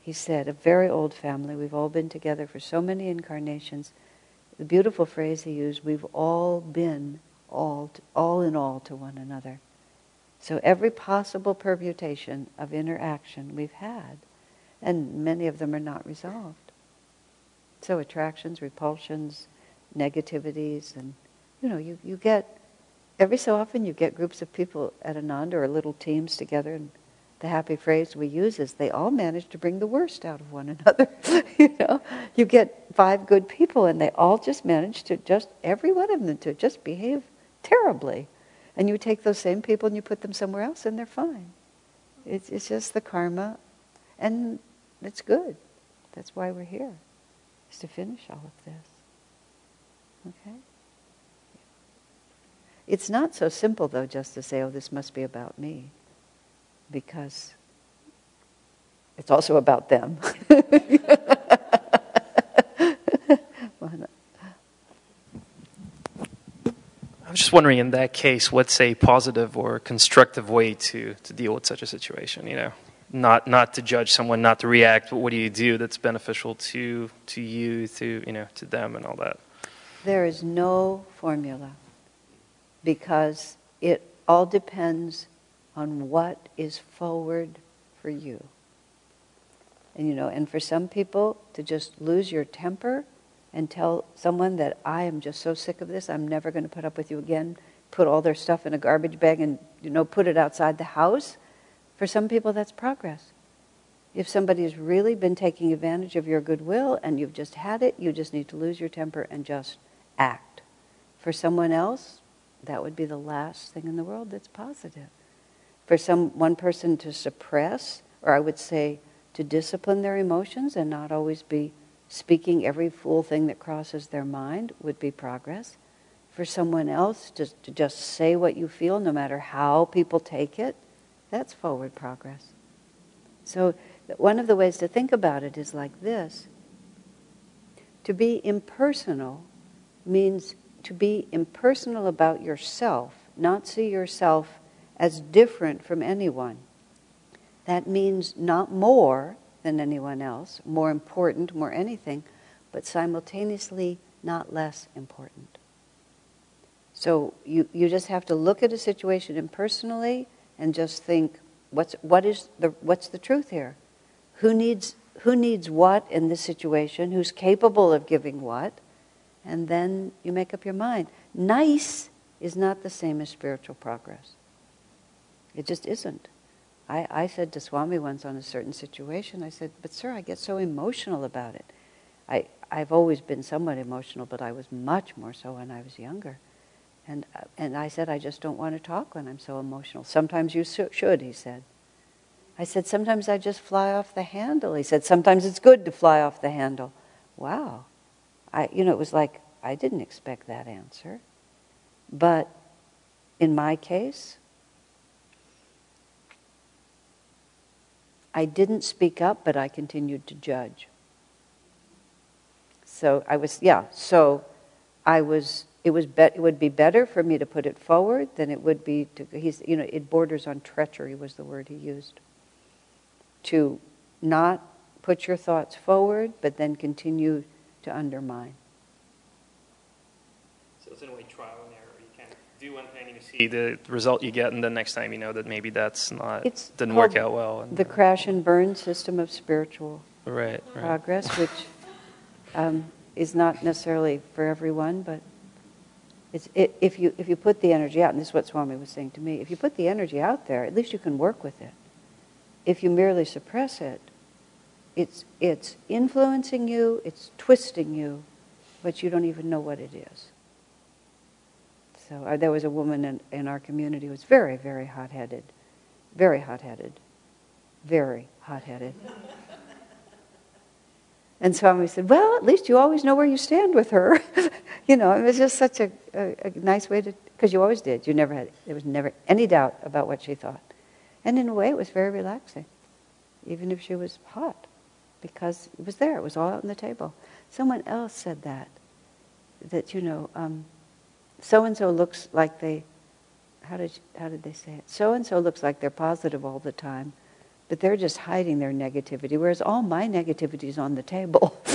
He said, a very old family. We've all been together for so many incarnations. the beautiful phrase he used, we've all been all, to, all in all to one another. So every possible permutation of interaction we've had, and many of them are not resolved. So attractions, repulsions, negativities, and you know, you, you get every so often you get groups of people at Ananda or little teams together and the happy phrase we use is they all manage to bring the worst out of one another. you know, you get five good people and they all just manage to just every one of them to just behave terribly. And you take those same people and you put them somewhere else and they're fine. It's, it's just the karma and it's good. That's why we're here, is to finish all of this. Okay? It's not so simple, though, just to say, oh, this must be about me, because it's also about them. I'm just wondering, in that case, what's a positive or constructive way to, to deal with such a situation? You know, not not to judge someone, not to react, but what do you do that's beneficial to to you, to you know, to them, and all that? There is no formula because it all depends on what is forward for you. And you know, and for some people to just lose your temper and tell someone that I am just so sick of this, I'm never going to put up with you again, put all their stuff in a garbage bag and you know put it outside the house, for some people that's progress. If somebody has really been taking advantage of your goodwill and you've just had it, you just need to lose your temper and just act. For someone else, that would be the last thing in the world that's positive. For some one person to suppress, or I would say to discipline their emotions and not always be speaking every fool thing that crosses their mind would be progress. For someone else to, to just say what you feel, no matter how people take it, that's forward progress. So, one of the ways to think about it is like this to be impersonal means to be impersonal about yourself, not see yourself as different from anyone. That means not more than anyone else, more important, more anything, but simultaneously not less important. So you, you just have to look at a situation impersonally and just think, what's, what is the, what's the truth here? Who needs, who needs what in this situation? Who's capable of giving what? and then you make up your mind. Nice is not the same as spiritual progress. It just isn't. I, I said to Swami once on a certain situation, I said, But sir, I get so emotional about it. I, I've always been somewhat emotional, but I was much more so when I was younger. And, uh, and I said, I just don't want to talk when I'm so emotional. Sometimes you should, he said. I said, sometimes I just fly off the handle. He said, sometimes it's good to fly off the handle. Wow. I, you know, it was like, I didn't expect that answer. But in my case, I didn't speak up, but I continued to judge. So I was, yeah, so I was, it, was be, it would be better for me to put it forward than it would be to, he's, you know, it borders on treachery was the word he used. To not put your thoughts forward, but then continue to undermine. So it's in a way trial and error. You can do one thing and you see the result you get, and the next time you know that maybe that's not it's didn't work out well. the crash and burn system of spiritual right, right. progress, which um, is not necessarily for everyone, but it's, it, if, you, if you put the energy out, and this is what Swami was saying to me, if you put the energy out there, at least you can work with it. If you merely suppress it, it's, it's influencing you, it's twisting you, but you don't even know what it is. So uh, there was a woman in, in our community who was very, very hot headed. Very hot headed. Very hot headed. and Swami said, Well, at least you always know where you stand with her. you know, it was just such a, a, a nice way to, because you always did. You never had, there was never any doubt about what she thought. And in a way, it was very relaxing, even if she was hot because it was there. It was all out on the table. Someone else said that, that, you know, so and so looks like they, how did, how did they say it? So and so looks like they're positive all the time, but they're just hiding their negativity, whereas all my negativity is on the table.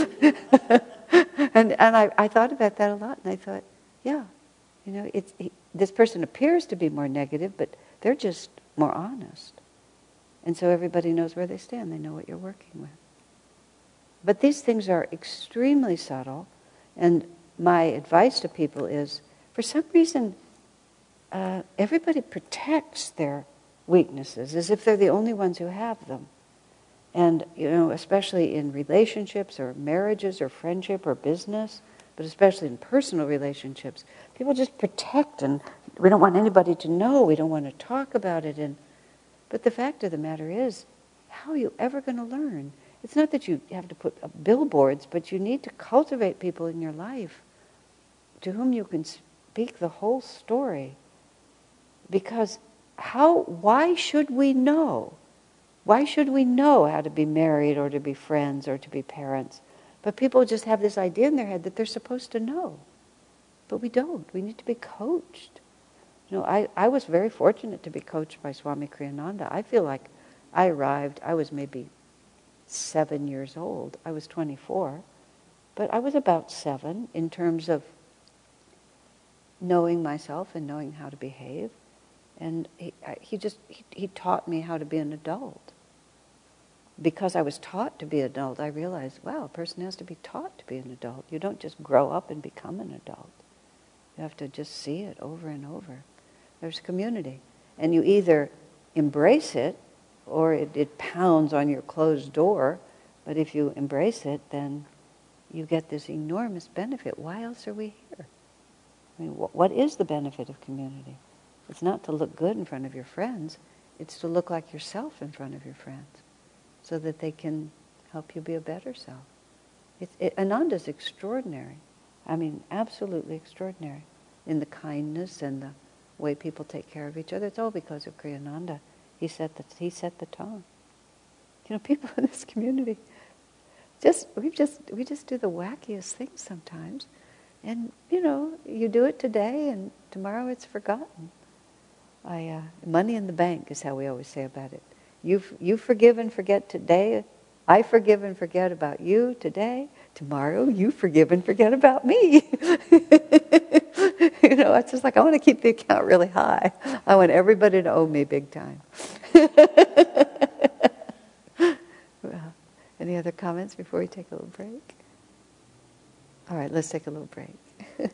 and and I, I thought about that a lot, and I thought, yeah, you know, it's he, this person appears to be more negative, but they're just more honest, and so everybody knows where they stand. They know what you're working with. But these things are extremely subtle, and my advice to people is, for some reason, uh, everybody protects their weaknesses as if they're the only ones who have them. And, you know, especially in relationships or marriages or friendship or business, but especially in personal relationships, people just protect and we don't want anybody to know, we don't want to talk about it. And, but the fact of the matter is, how are you ever going to learn? It's not that you have to put up billboards, but you need to cultivate people in your life to whom you can speak the whole story. Because how, why should we know? Why should we know how to be married or to be friends or to be parents? But people just have this idea in their head that they're supposed to know. But we don't. We need to be coached. You know, I, I was very fortunate to be coached by Swami Kriyananda. I feel like I arrived, I was maybe seven years old. I was 24. But I was about seven in terms of knowing myself and knowing how to behave. And he, he just, he, he taught me how to be an adult because I was taught to be an adult, I realized, wow, a person has to be taught to be an adult. You don't just grow up and become an adult. You have to just see it over and over. There's community. And you either embrace it or it, it pounds on your closed door. But if you embrace it, then you get this enormous benefit. Why else are we? I mean, wh- what is the benefit of community? It's not to look good in front of your friends, it's to look like yourself in front of your friends so that they can help you be a better self. It, it, Ananda's extraordinary. I mean, absolutely extraordinary in the kindness and the way people take care of each other. It's all because of Kriyananda. He set the, he set the tone. You know, people in this community, just we just we just do the wackiest things sometimes, and you know, you do it today, and tomorrow it's forgotten. I uh, money in the bank is how we always say about it. You, you forgive and forget today. I forgive and forget about you today. Tomorrow, you forgive and forget about me. you know, it's just like I want to keep the account really high. I want everybody to owe me big time. well, any other comments before we take a little break? All right, let's take a little break.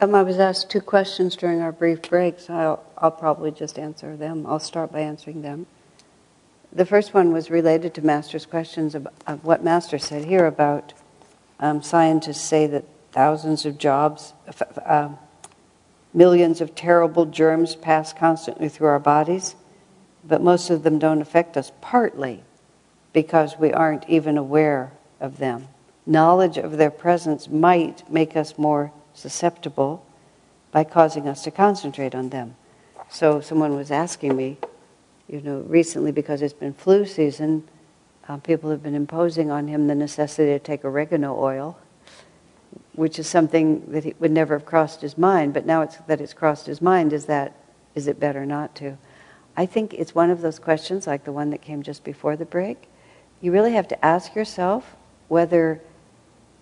Um, I was asked two questions during our brief break, so I'll, I'll, probably just answer them. I'll start by answering them. The first one was related to Master's questions of, of what Master said here about um, scientists say that thousands of jobs, uh, millions of terrible germs pass constantly through our bodies, but most of them don't affect us, partly because we aren't even aware of them. Knowledge of their presence might make us more susceptible by causing us to concentrate on them. So someone was asking me, you know, recently because it's been flu season, uh, people have been imposing on him the necessity to take oregano oil, which is something that would never have crossed his mind. But now it's, that it's crossed his mind, is that is it better not to? I think it's one of those questions, like the one that came just before the break. You really have to ask yourself whether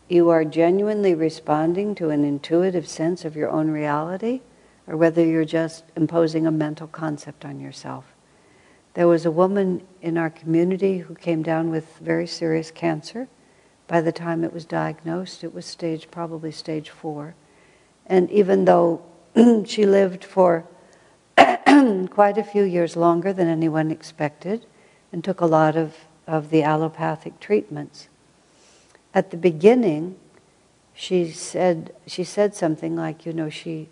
you are genuinely responding to an intuitive sense of your own reality or whether you're just imposing a mental concept on yourself. There was a woman in our community who came down with very serious cancer. By the time it was diagnosed, it was stage, probably stage four. And even though she lived for quite a few years longer than anyone expected and took a lot of, of the allopathic treatments, at the beginning, she said she said something like, you know, she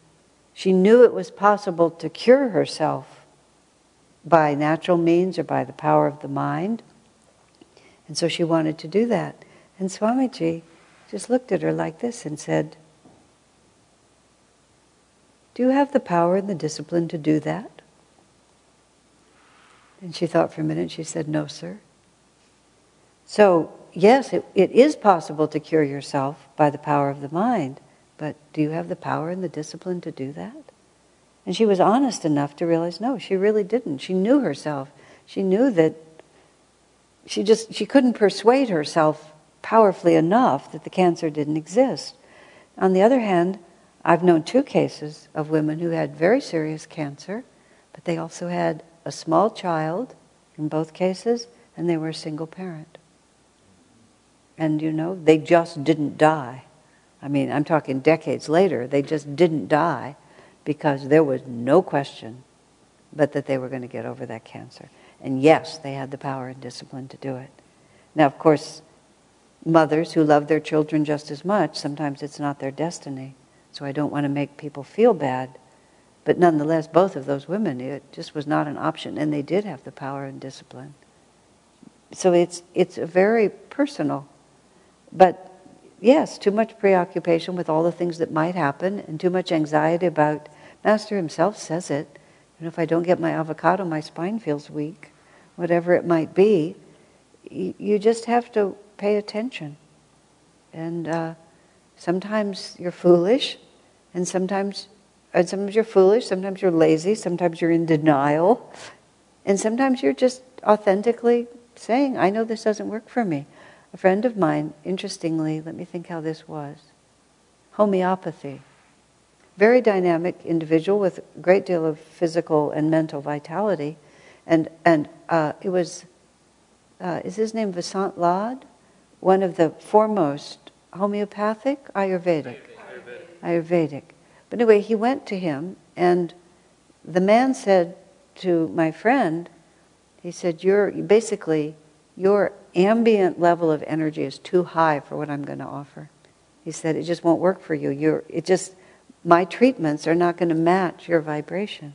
she knew it was possible to cure herself by natural means or by the power of the mind. And so she wanted to do that. And Swamiji just looked at her like this and said, Do you have the power and the discipline to do that? And she thought for a minute, she said, No, sir. So yes, it, it is possible to cure yourself by the power of the mind, but do you have the power and the discipline to do that? And she was honest enough to realize no, she really didn't. She knew herself. She knew that she just she couldn't persuade herself powerfully enough that the cancer didn't exist. On the other hand, I've known two cases of women who had very serious cancer, but they also had a small child in both cases, and they were a single parent. And you know, they just didn't die. I mean, I'm talking decades later, they just didn't die because there was no question but that they were going to get over that cancer. And yes, they had the power and discipline to do it. Now, of course, mothers who love their children just as much, sometimes it's not their destiny. So I don't want to make people feel bad. But nonetheless, both of those women, it just was not an option, and they did have the power and discipline. So it's, it's very personal. But yes, too much preoccupation with all the things that might happen, and too much anxiety about. Master himself says it. And if I don't get my avocado, my spine feels weak. Whatever it might be, you just have to pay attention. And uh, sometimes you're foolish, and sometimes, and sometimes you're foolish, sometimes you're lazy, sometimes you're in denial, and sometimes you're just authentically saying, I know this doesn't work for me. A friend of mine, interestingly, let me think how this was homeopathy. Very dynamic individual with a great deal of physical and mental vitality. And, and uh, it was, uh, is his name Vasant Lad? one of the foremost homeopathic, Ayurvedic, Ayurvedic. But anyway, he went to him, and the man said to my friend, he said, "You're basically your ambient level of energy is too high for what I'm going to offer." He said, "It just won't work for you. You're it just my treatments are not going to match your vibration."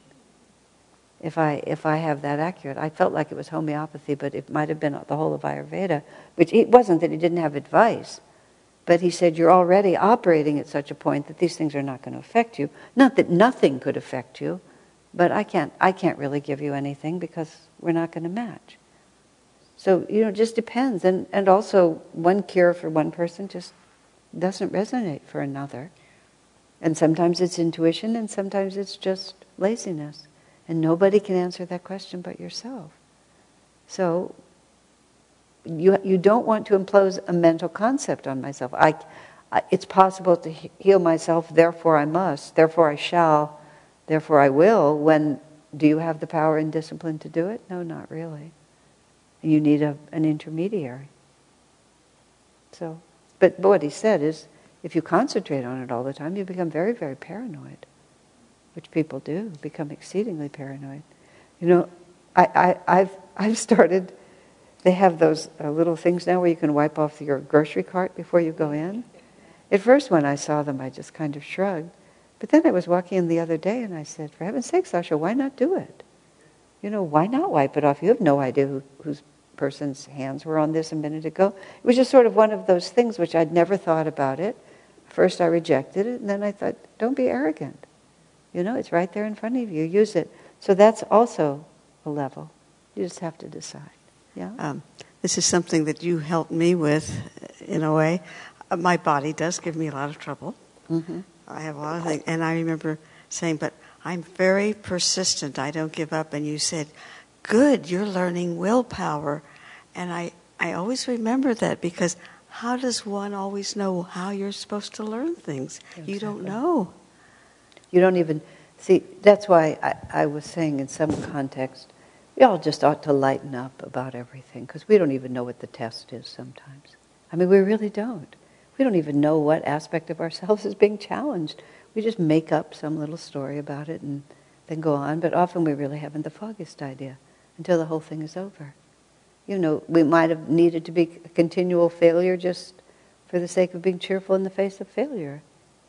if I if I have that accurate. I felt like it was homeopathy, but it might have been the whole of Ayurveda. Which it wasn't that he didn't have advice, but he said you're already operating at such a point that these things are not going to affect you. Not that nothing could affect you, but I can't I can't really give you anything because we're not going to match. So you know, it just depends, and and also one cure for one person just doesn't resonate for another. And sometimes it's intuition, and sometimes it's just laziness. And nobody can answer that question but yourself. So you, you don't want to impose a mental concept on myself. I, I, it's possible to heal myself, therefore I must, therefore I shall, therefore I will. When do you have the power and discipline to do it? No, not really. You need a, an intermediary. So, but what he said is, if you concentrate on it all the time, you become very, very paranoid which people do, become exceedingly paranoid. You know, I, I, have I've started, they have those uh, little things now where you can wipe off your grocery cart before you go in. At first, when I saw them, I just kind of shrugged. But then I was walking in the other day and I said, for heaven's sake, Sasha, why not do it? You know, why not wipe it off? You have no idea who, whose person's hands were on this a minute ago. It was just sort of one of those things which I'd never thought about it. First, I rejected it, and then I thought, don't be arrogant. You know, it's right there in front of you. Use it. So that's also a level. You just have to decide. Yeah. Um, this is something that you helped me with, in a way. Uh, my body does give me a lot of trouble. Mm-hmm. I have a lot of things, and I remember saying, "But I'm very persistent. I don't give up." And you said, "Good, you're learning willpower," and I I always remember that because how does one always know how you're supposed to learn things? Exactly. You don't know. You don't even see. That's why I, I was saying in some context, we all just ought to lighten up about everything because we don't even know what the test is sometimes. I mean, we really don't. We don't even know what aspect of ourselves is being challenged. We just make up some little story about it and then go on, but often we really haven't the foggiest idea until the whole thing is over. You know, we might have needed to be a continual failure just for the sake of being cheerful in the face of failure.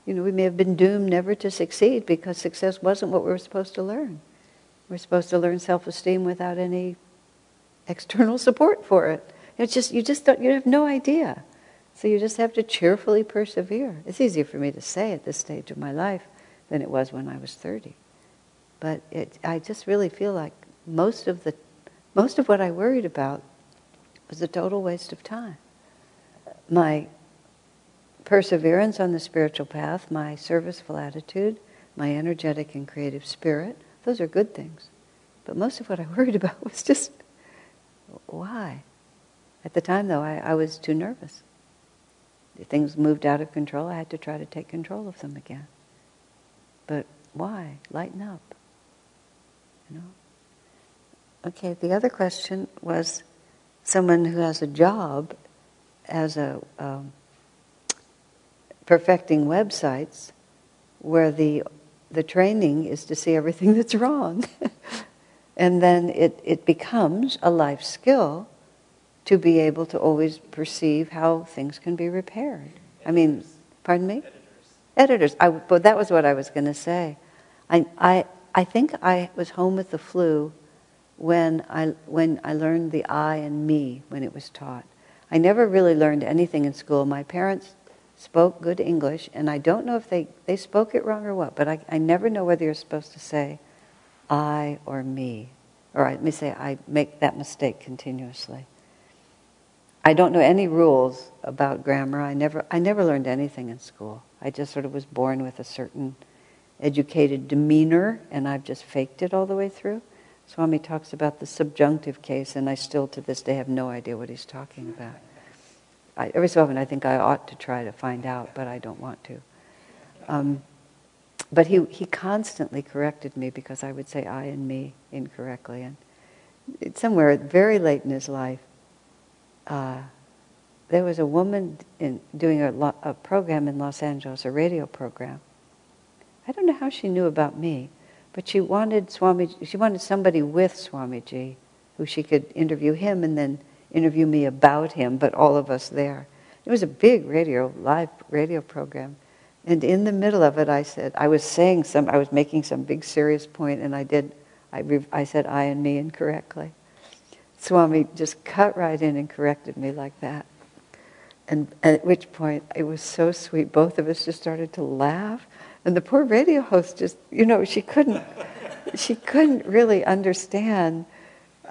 You know, we may have been doomed never to succeed because success wasn't what we were supposed to learn. We're supposed to learn self-esteem without any external support for it. It's just you just don't you have no idea. So you just have to cheerfully persevere. It's easier for me to say at this stage of my life than it was when I was 30. But it, I just really feel like most of the most of what I worried about was a total waste of time. My perseverance on the spiritual path, my serviceful attitude, my energetic and creative spirit, those are good things. But most of what I worried about was just Why? At the time, though, I, I was too nervous. Things moved out of control. I had to try to take control of them again. But why? Lighten up. You know? Okay, the other question was someone who has a job as a um, perfecting websites where the the training is to see everything that's wrong. and then it, it becomes a life skill to be able to always perceive how things can be repaired. I mean, pardon me? Editors. Editors. I, but that was what I was going to say. I, I, I think I was home with the flu when I, when I learned the I and me when it was taught. I never really learned anything in school. My parents spoke good English, and I don't know if they, they spoke it wrong or what, but I, I never know whether you're supposed to say I or me. Or let me say, I make that mistake continuously. I don't know any rules about grammar. I never, I never learned anything in school. I just sort of was born with a certain educated demeanor, and I've just faked it all the way through. Swami talks about the subjunctive case, and I still to this day have no idea what he's talking about. I, every so often I think I ought to try to find out, but I don't want to. Um, but he, he constantly corrected me because I would say I and me incorrectly. And somewhere very late in his life, uh, there was a woman in, doing a, lo- a program in Los Angeles, a radio program. I don't know how she knew about me, but she wanted Swami. She wanted somebody with Swamiji, who she could interview him and then interview me about him, but all of us there. It was a big radio, live radio program. And in the middle of it, I said, I was saying some, I was making some big serious point, and I did, I, I said I and me incorrectly. Swami just cut right in and corrected me like that. And at which point, it was so sweet. Both of us just started to laugh. And the poor radio host just, you know, she couldn't, she couldn't really understand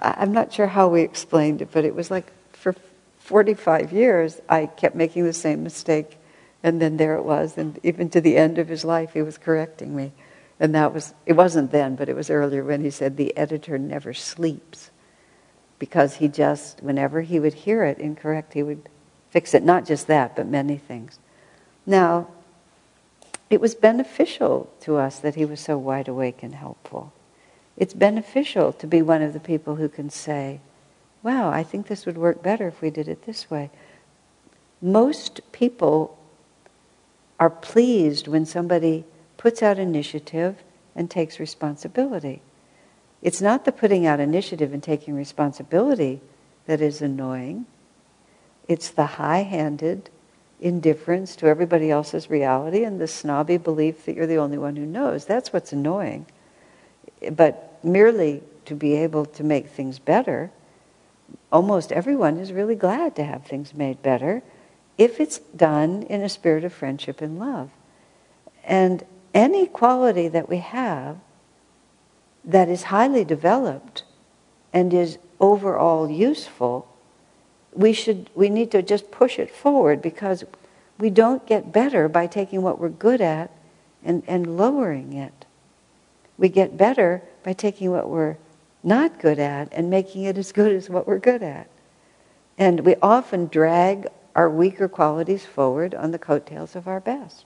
I'm not sure how we explained it, but it was like for 45 years I kept making the same mistake, and then there it was, and even to the end of his life he was correcting me. And that was, it wasn't then, but it was earlier when he said, the editor never sleeps. Because he just, whenever he would hear it incorrect, he would fix it. Not just that, but many things. Now, it was beneficial to us that he was so wide awake and helpful it's beneficial to be one of the people who can say, wow, I think this would work better if we did it this way. Most people are pleased when somebody puts out initiative and takes responsibility. It's not the putting out initiative and taking responsibility that is annoying. It's the high handed indifference to everybody else's reality and the snobby belief that you're the only one who knows. That's what's annoying. But merely to be able to make things better, almost everyone is really glad to have things made better if it's done in a spirit of friendship and love. And any quality that we have that is highly developed and is overall useful, we should we need to just push it forward because we don't get better by taking what we're good at and, and lowering it. We get better by taking what we're not good at and making it as good as what we're good at. And we often drag our weaker qualities forward on the coattails of our best.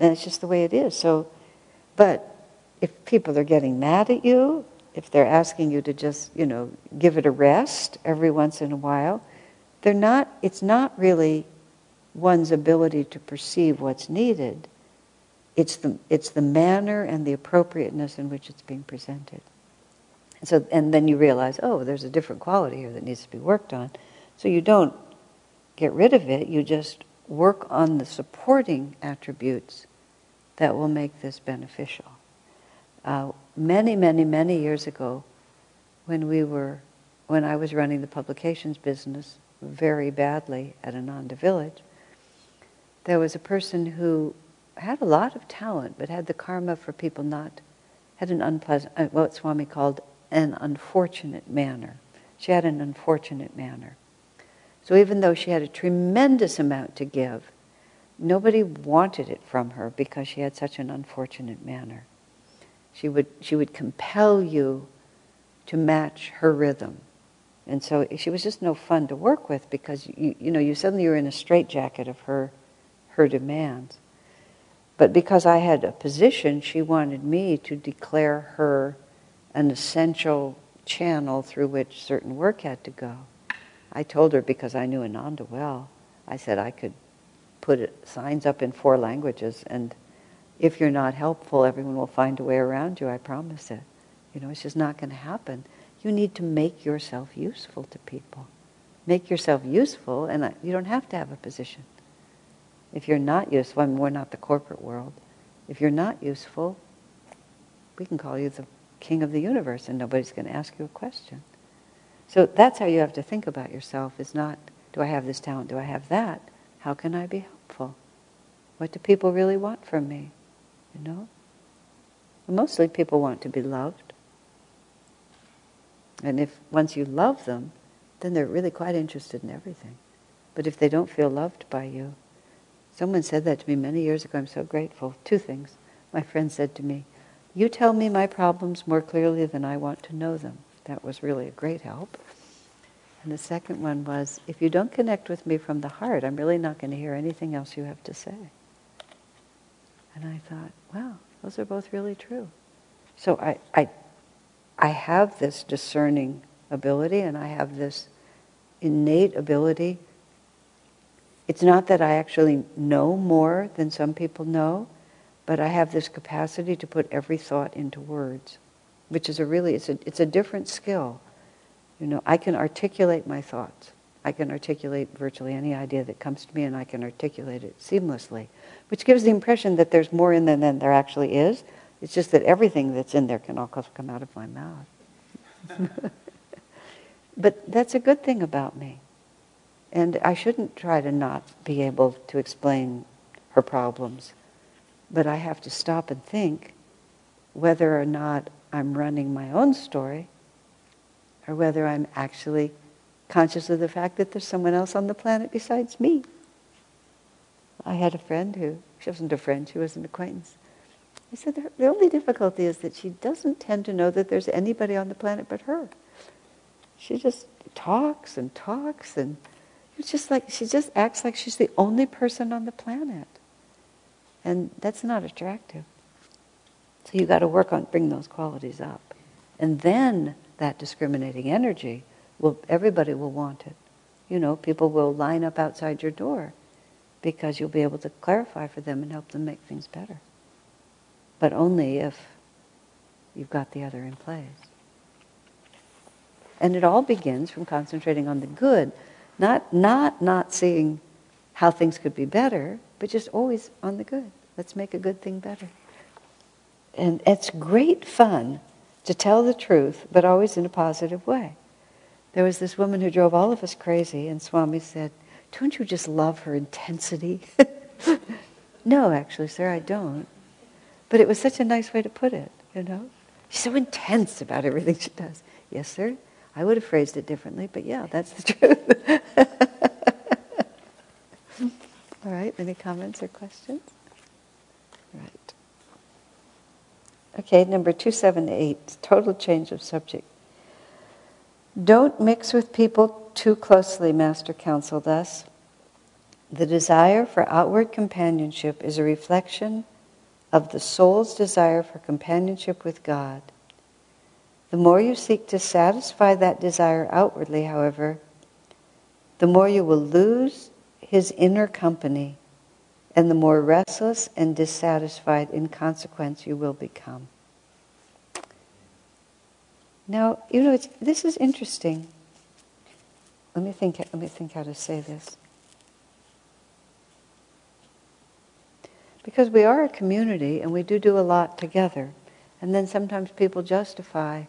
And it's just the way it is. So, but if people are getting mad at you, if they're asking you to just, you know, give it a rest every once in a while, they're not, it's not really one's ability to perceive what's needed. It's the, it's the manner and the appropriateness in which it's being presented. And, so, and then you realize, oh, there's a different quality here that needs to be worked on. So you don't get rid of it, you just work on the supporting attributes that will make this beneficial. Uh, many, many, many years ago, when we were, when I was running the publications business very badly at Ananda Village, there was a person who had a lot of talent, but had the karma for people not, had an unpleasant, uh, what Swami called an unfortunate manner. She had an unfortunate manner. So even though she had a tremendous amount to give, nobody wanted it from her because she had such an unfortunate manner. She would, she would compel you to match her rhythm. And so she was just no fun to work with because you, you know you suddenly you're in a straitjacket of her her demands. But because I had a position, she wanted me to declare her an essential channel through which certain work had to go. I told her because I knew Ananda well, I said I could put signs up in four languages and if you're not helpful, everyone will find a way around you, I promise it. You know, it's just not going to happen. You need to make yourself useful to people. Make yourself useful, and you don't have to have a position. If you're not useful, I mean, we're not the corporate world. If you're not useful, we can call you the king of the universe, and nobody's going to ask you a question. So that's how you have to think about yourself. Is not, do I have this talent? Do I have that? How can I be helpful? What do people really want from me? You know? Mostly people want to be loved. And if once you love them, then they're really quite interested in everything. But if they don't feel loved by you, someone said that to me many years ago, I'm so grateful. Two things. My friend said to me, You tell me my problems more clearly than I want to know them. That was really a great help. And the second one was, If you don't connect with me from the heart, I'm really not going to hear anything else you have to say. And I thought, wow, those are both really true. So I, I I have this discerning ability and I have this innate ability. It's not that I actually know more than some people know, but I have this capacity to put every thought into words, which is a really, it's a, it's a different skill. You know, I can articulate my thoughts. I can articulate virtually any idea that comes to me and I can articulate it seamlessly, which gives the impression that there's more in them than there actually is, it's just that everything that's in there can all come out of my mouth. but that's a good thing about me. And I shouldn't try to not be able to explain her problems. But I have to stop and think whether or not I'm running my own story or whether I'm actually conscious of the fact that there's someone else on the planet besides me. I had a friend who, she wasn't a friend, she was an acquaintance, I said, the only difficulty is that she doesn't tend to know that there's anybody on the planet but her. She just talks and talks and it's just like, she just acts like she's the only person on the planet. And that's not attractive. So you got to work on bring those qualities up. And then that discriminating energy will everybody will want it. You know, people will line up outside your door because you'll be able to clarify for them and help them make things better but only if you've got the other in place. And it all begins from concentrating on the good, not not not seeing how things could be better, but just always on the good. Let's make a good thing better. And it's great fun to tell the truth, but always in a positive way. There was this woman who drove all of us crazy, and Swami said, Don't you just love her intensity? no, actually, sir, I don't. But it was such a nice way to put it, you know? She's so intense about everything she does. Yes, sir. I would have phrased it differently, but yeah, that's the truth. All right, any comments or questions? Right. Okay, number 278, total change of subject. Don't mix with people too closely, Master counseled us. The desire for outward companionship is a reflection of the soul's desire for companionship with God. The more you seek to satisfy that desire outwardly, however, the more you will lose his inner company, and the more restless and dissatisfied in consequence you will become. Now, you know, this is interesting. Let me think. Let me think how to say this. Because we are a community and we do do a lot together. And then sometimes people justify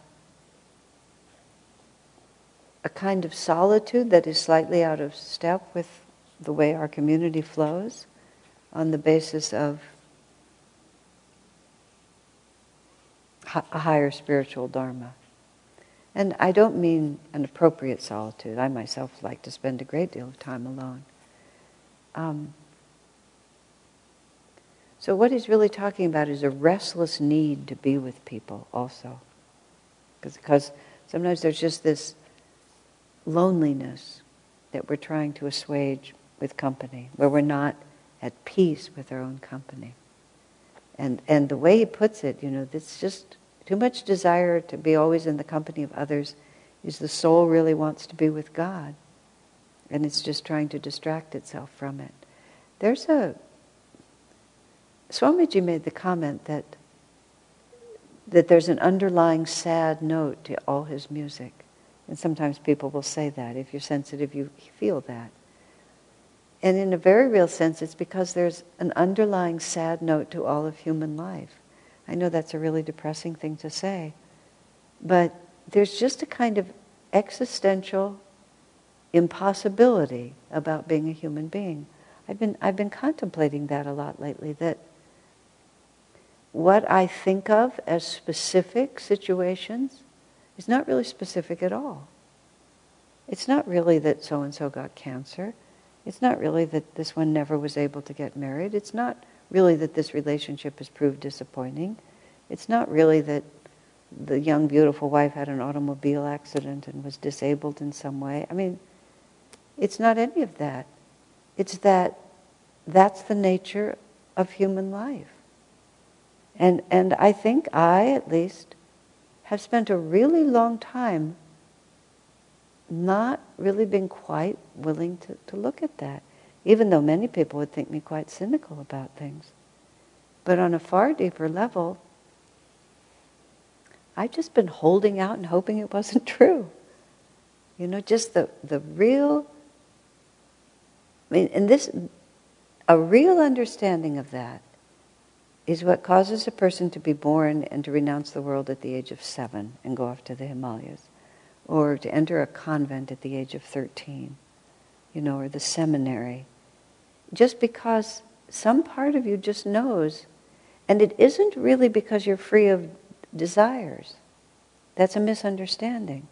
a kind of solitude that is slightly out of step with the way our community flows on the basis of a higher spiritual dharma. And I don't mean an appropriate solitude. I myself like to spend a great deal of time alone. Um, so, what he's really talking about is a restless need to be with people also. Because sometimes there's just this loneliness that we're trying to assuage with company, where we're not at peace with our own company. And, and the way he puts it, you know, it's just too much desire to be always in the company of others is the soul really wants to be with God. And it's just trying to distract itself from it. There's a, Swamiji made the comment that, that there's an underlying sad note to all his music. And sometimes people will say that. If you're sensitive, you feel that. And in a very real sense, it's because there's an underlying sad note to all of human life. I know that's a really depressing thing to say, but there's just a kind of existential impossibility about being a human being. I've been, I've been contemplating that a lot lately, that what I think of as specific situations is not really specific at all. It's not really that so and so got cancer. It's not really that this one never was able to get married. It's not really that this relationship has proved disappointing. It's not really that the young, beautiful wife had an automobile accident and was disabled in some way. I mean, it's not any of that. It's that that's the nature of human life. And, and I think I, at least, have spent a really long time not really been quite willing to, to look at that, even though many people would think me quite cynical about things. But on a far deeper level, I've just been holding out and hoping it wasn't true. You know, just the, the real, I mean, and this, a real understanding of that is what causes a person to be born and to renounce the world at the age of seven and go off to the Himalayas or to enter a convent at the age of 13, you know, or the seminary. Just because some part of you just knows, and it isn't really because you're free of desires. That's a misunderstanding.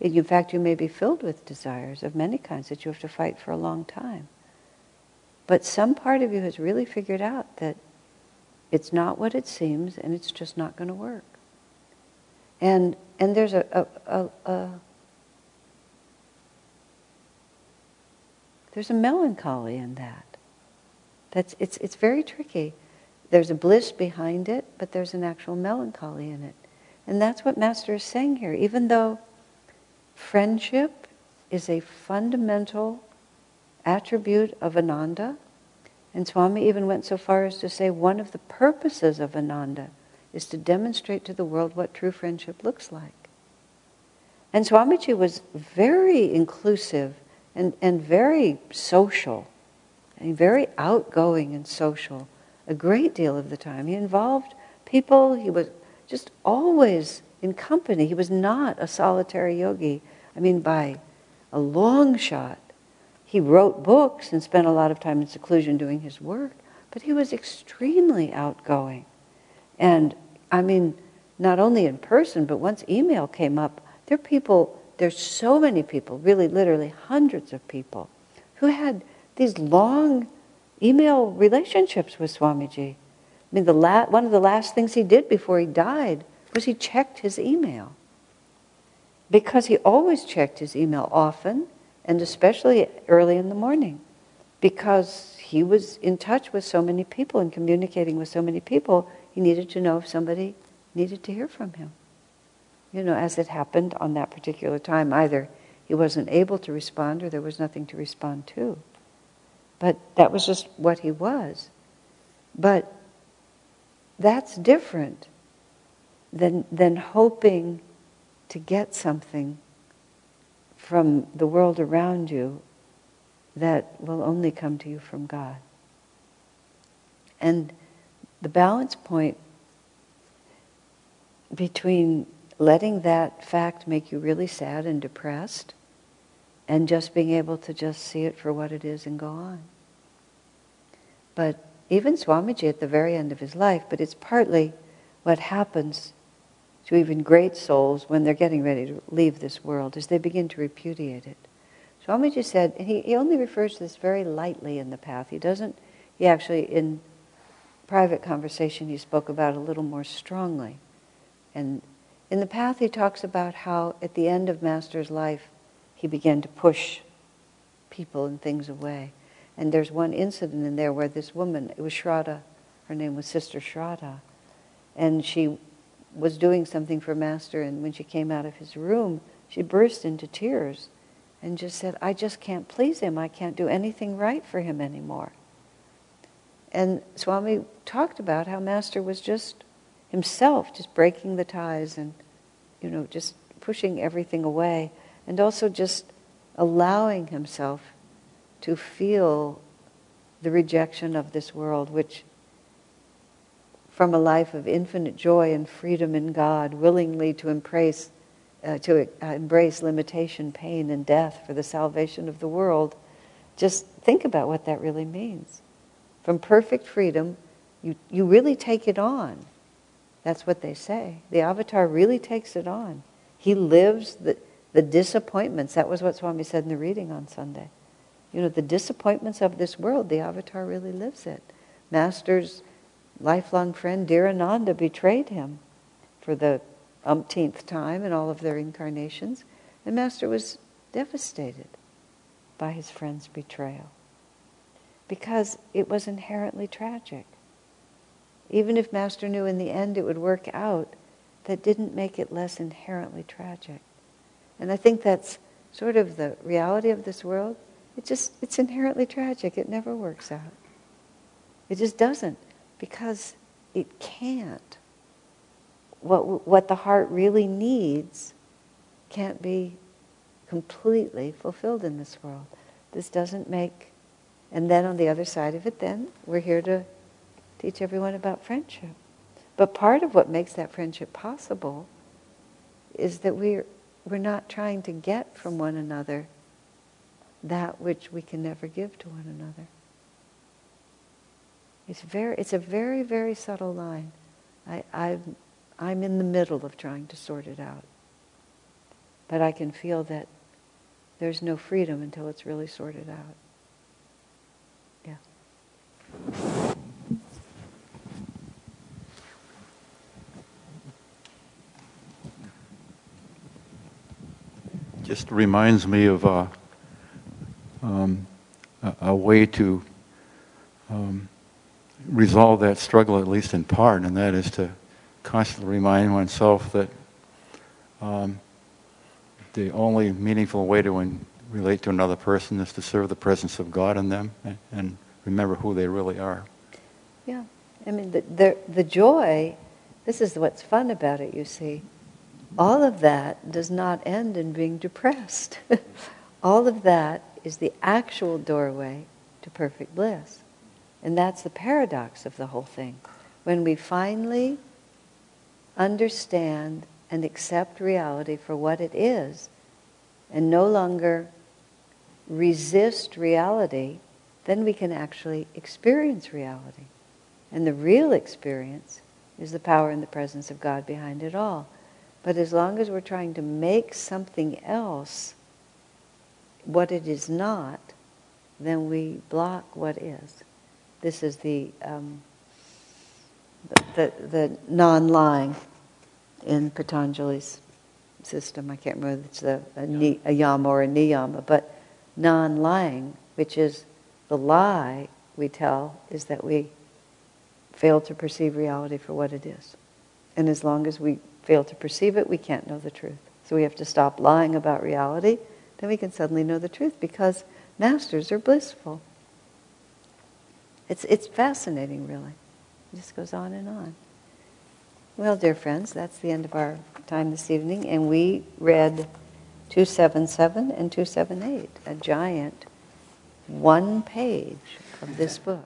In fact, you may be filled with desires of many kinds that you have to fight for a long time. But some part of you has really figured out that it's not what it seems and it's just not going to work. And and there's a, a, a, a there's a melancholy in that. That's it's it's very tricky. There's a bliss behind it, but there's an actual melancholy in it. And that's what Master is saying here. Even though friendship is a fundamental attribute of Ananda, and Swami even went so far as to say one of the purposes of Ananda is to demonstrate to the world what true friendship looks like. And Swamiji was very inclusive and, and very social, and very outgoing and social a great deal of the time. He involved people, he was just always in company. He was not a solitary yogi. I mean, by a long shot. He wrote books and spent a lot of time in seclusion doing his work, but he was extremely outgoing. And I mean, not only in person, but once email came up, there are people, there's so many people, really literally hundreds of people, who had these long email relationships with Swamiji. I mean, the la- one of the last things he did before he died was he checked his email. Because he always checked his email often, and especially early in the morning. Because he was in touch with so many people and communicating with so many people, he needed to know if somebody needed to hear from him. You know, as it happened on that particular time, either he wasn't able to respond or there was nothing to respond to. But that was just what he was. But that's different than, than hoping to get something from the world around you that will only come to you from God. And the balance point between letting that fact make you really sad and depressed and just being able to just see it for what it is and go on. But even Swamiji at the very end of his life, but it's partly what happens to even great souls when they're getting ready to leave this world, is they begin to repudiate it. Swamiji said, and he, he only refers to this very lightly in the path. He doesn't, he actually, in private conversation, he spoke about a little more strongly. And in the path, he talks about how at the end of Master's life, he began to push people and things away. And there's one incident in there where this woman, it was Shraddha, her name was Sister Shraddha, and she was doing something for Master, and when she came out of his room, she burst into tears and just said, I just can't please him. I can't do anything right for him anymore. And Swami talked about how Master was just himself, just breaking the ties and, you know, just pushing everything away, and also just allowing himself to feel the rejection of this world, which from a life of infinite joy and freedom in God, willingly to embrace, uh, to uh, embrace limitation, pain, and death for the salvation of the world. Just think about what that really means. From perfect freedom, you, you really take it on. That's what they say. The avatar really takes it on. He lives the, the disappointments. That was what Swami said in the reading on Sunday. You know, the disappointments of this world, the avatar really lives it. Master's lifelong friend Dhirananda betrayed him for the umpteenth time in all of their incarnations, and Master was devastated by his friend's betrayal because it was inherently tragic. Even if Master knew in the end it would work out, that didn't make it less inherently tragic. And I think that's sort of the reality of this world. It just, it's inherently tragic. It never works out. It just doesn't because it can't. What, what the heart really needs can't be completely fulfilled in this world. This doesn't make, and then on the other side of it, then we're here to teach everyone about friendship. But part of what makes that friendship possible is that we're, we're not trying to get from one another that which we can never give to one another. It's, very, it's a very, very subtle line. I, I'm, I'm in the middle of trying to sort it out. But I can feel that there's no freedom until it's really sorted out. Yeah. Just reminds me of uh, um, a, a, way to um, resolve that struggle, at least in part, and that is to constantly remind oneself that um, the only meaningful way to relate to another person is to serve the presence of God in them and, and remember who they really are. Yeah, I mean, the, the, the joy, this is what's fun about it, you see. All of that does not end in being depressed. All of that is the actual doorway to perfect bliss. And that's the paradox of the whole thing. When we finally understand and accept reality for what it is and no longer resist reality, then we can actually experience reality. And the real experience is the power and the presence of God behind it all. But as long as we're trying to make something else what it is not, then we block what is. This is the um, the, the, the non-lying in Patanjali's system. I can't remember if it's a, a, ni, a yama or a niyama, but non-lying, which is the lie we tell, is that we fail to perceive reality for what it is. And as long as we fail to perceive it, we can't know the truth. So we have to stop lying about reality, then we can suddenly know the truth because masters are blissful. It's, it's fascinating, really. It just goes on and on. Well, dear friends, that's the end of our time this evening, and we read 277 and 278, a giant one page of this book.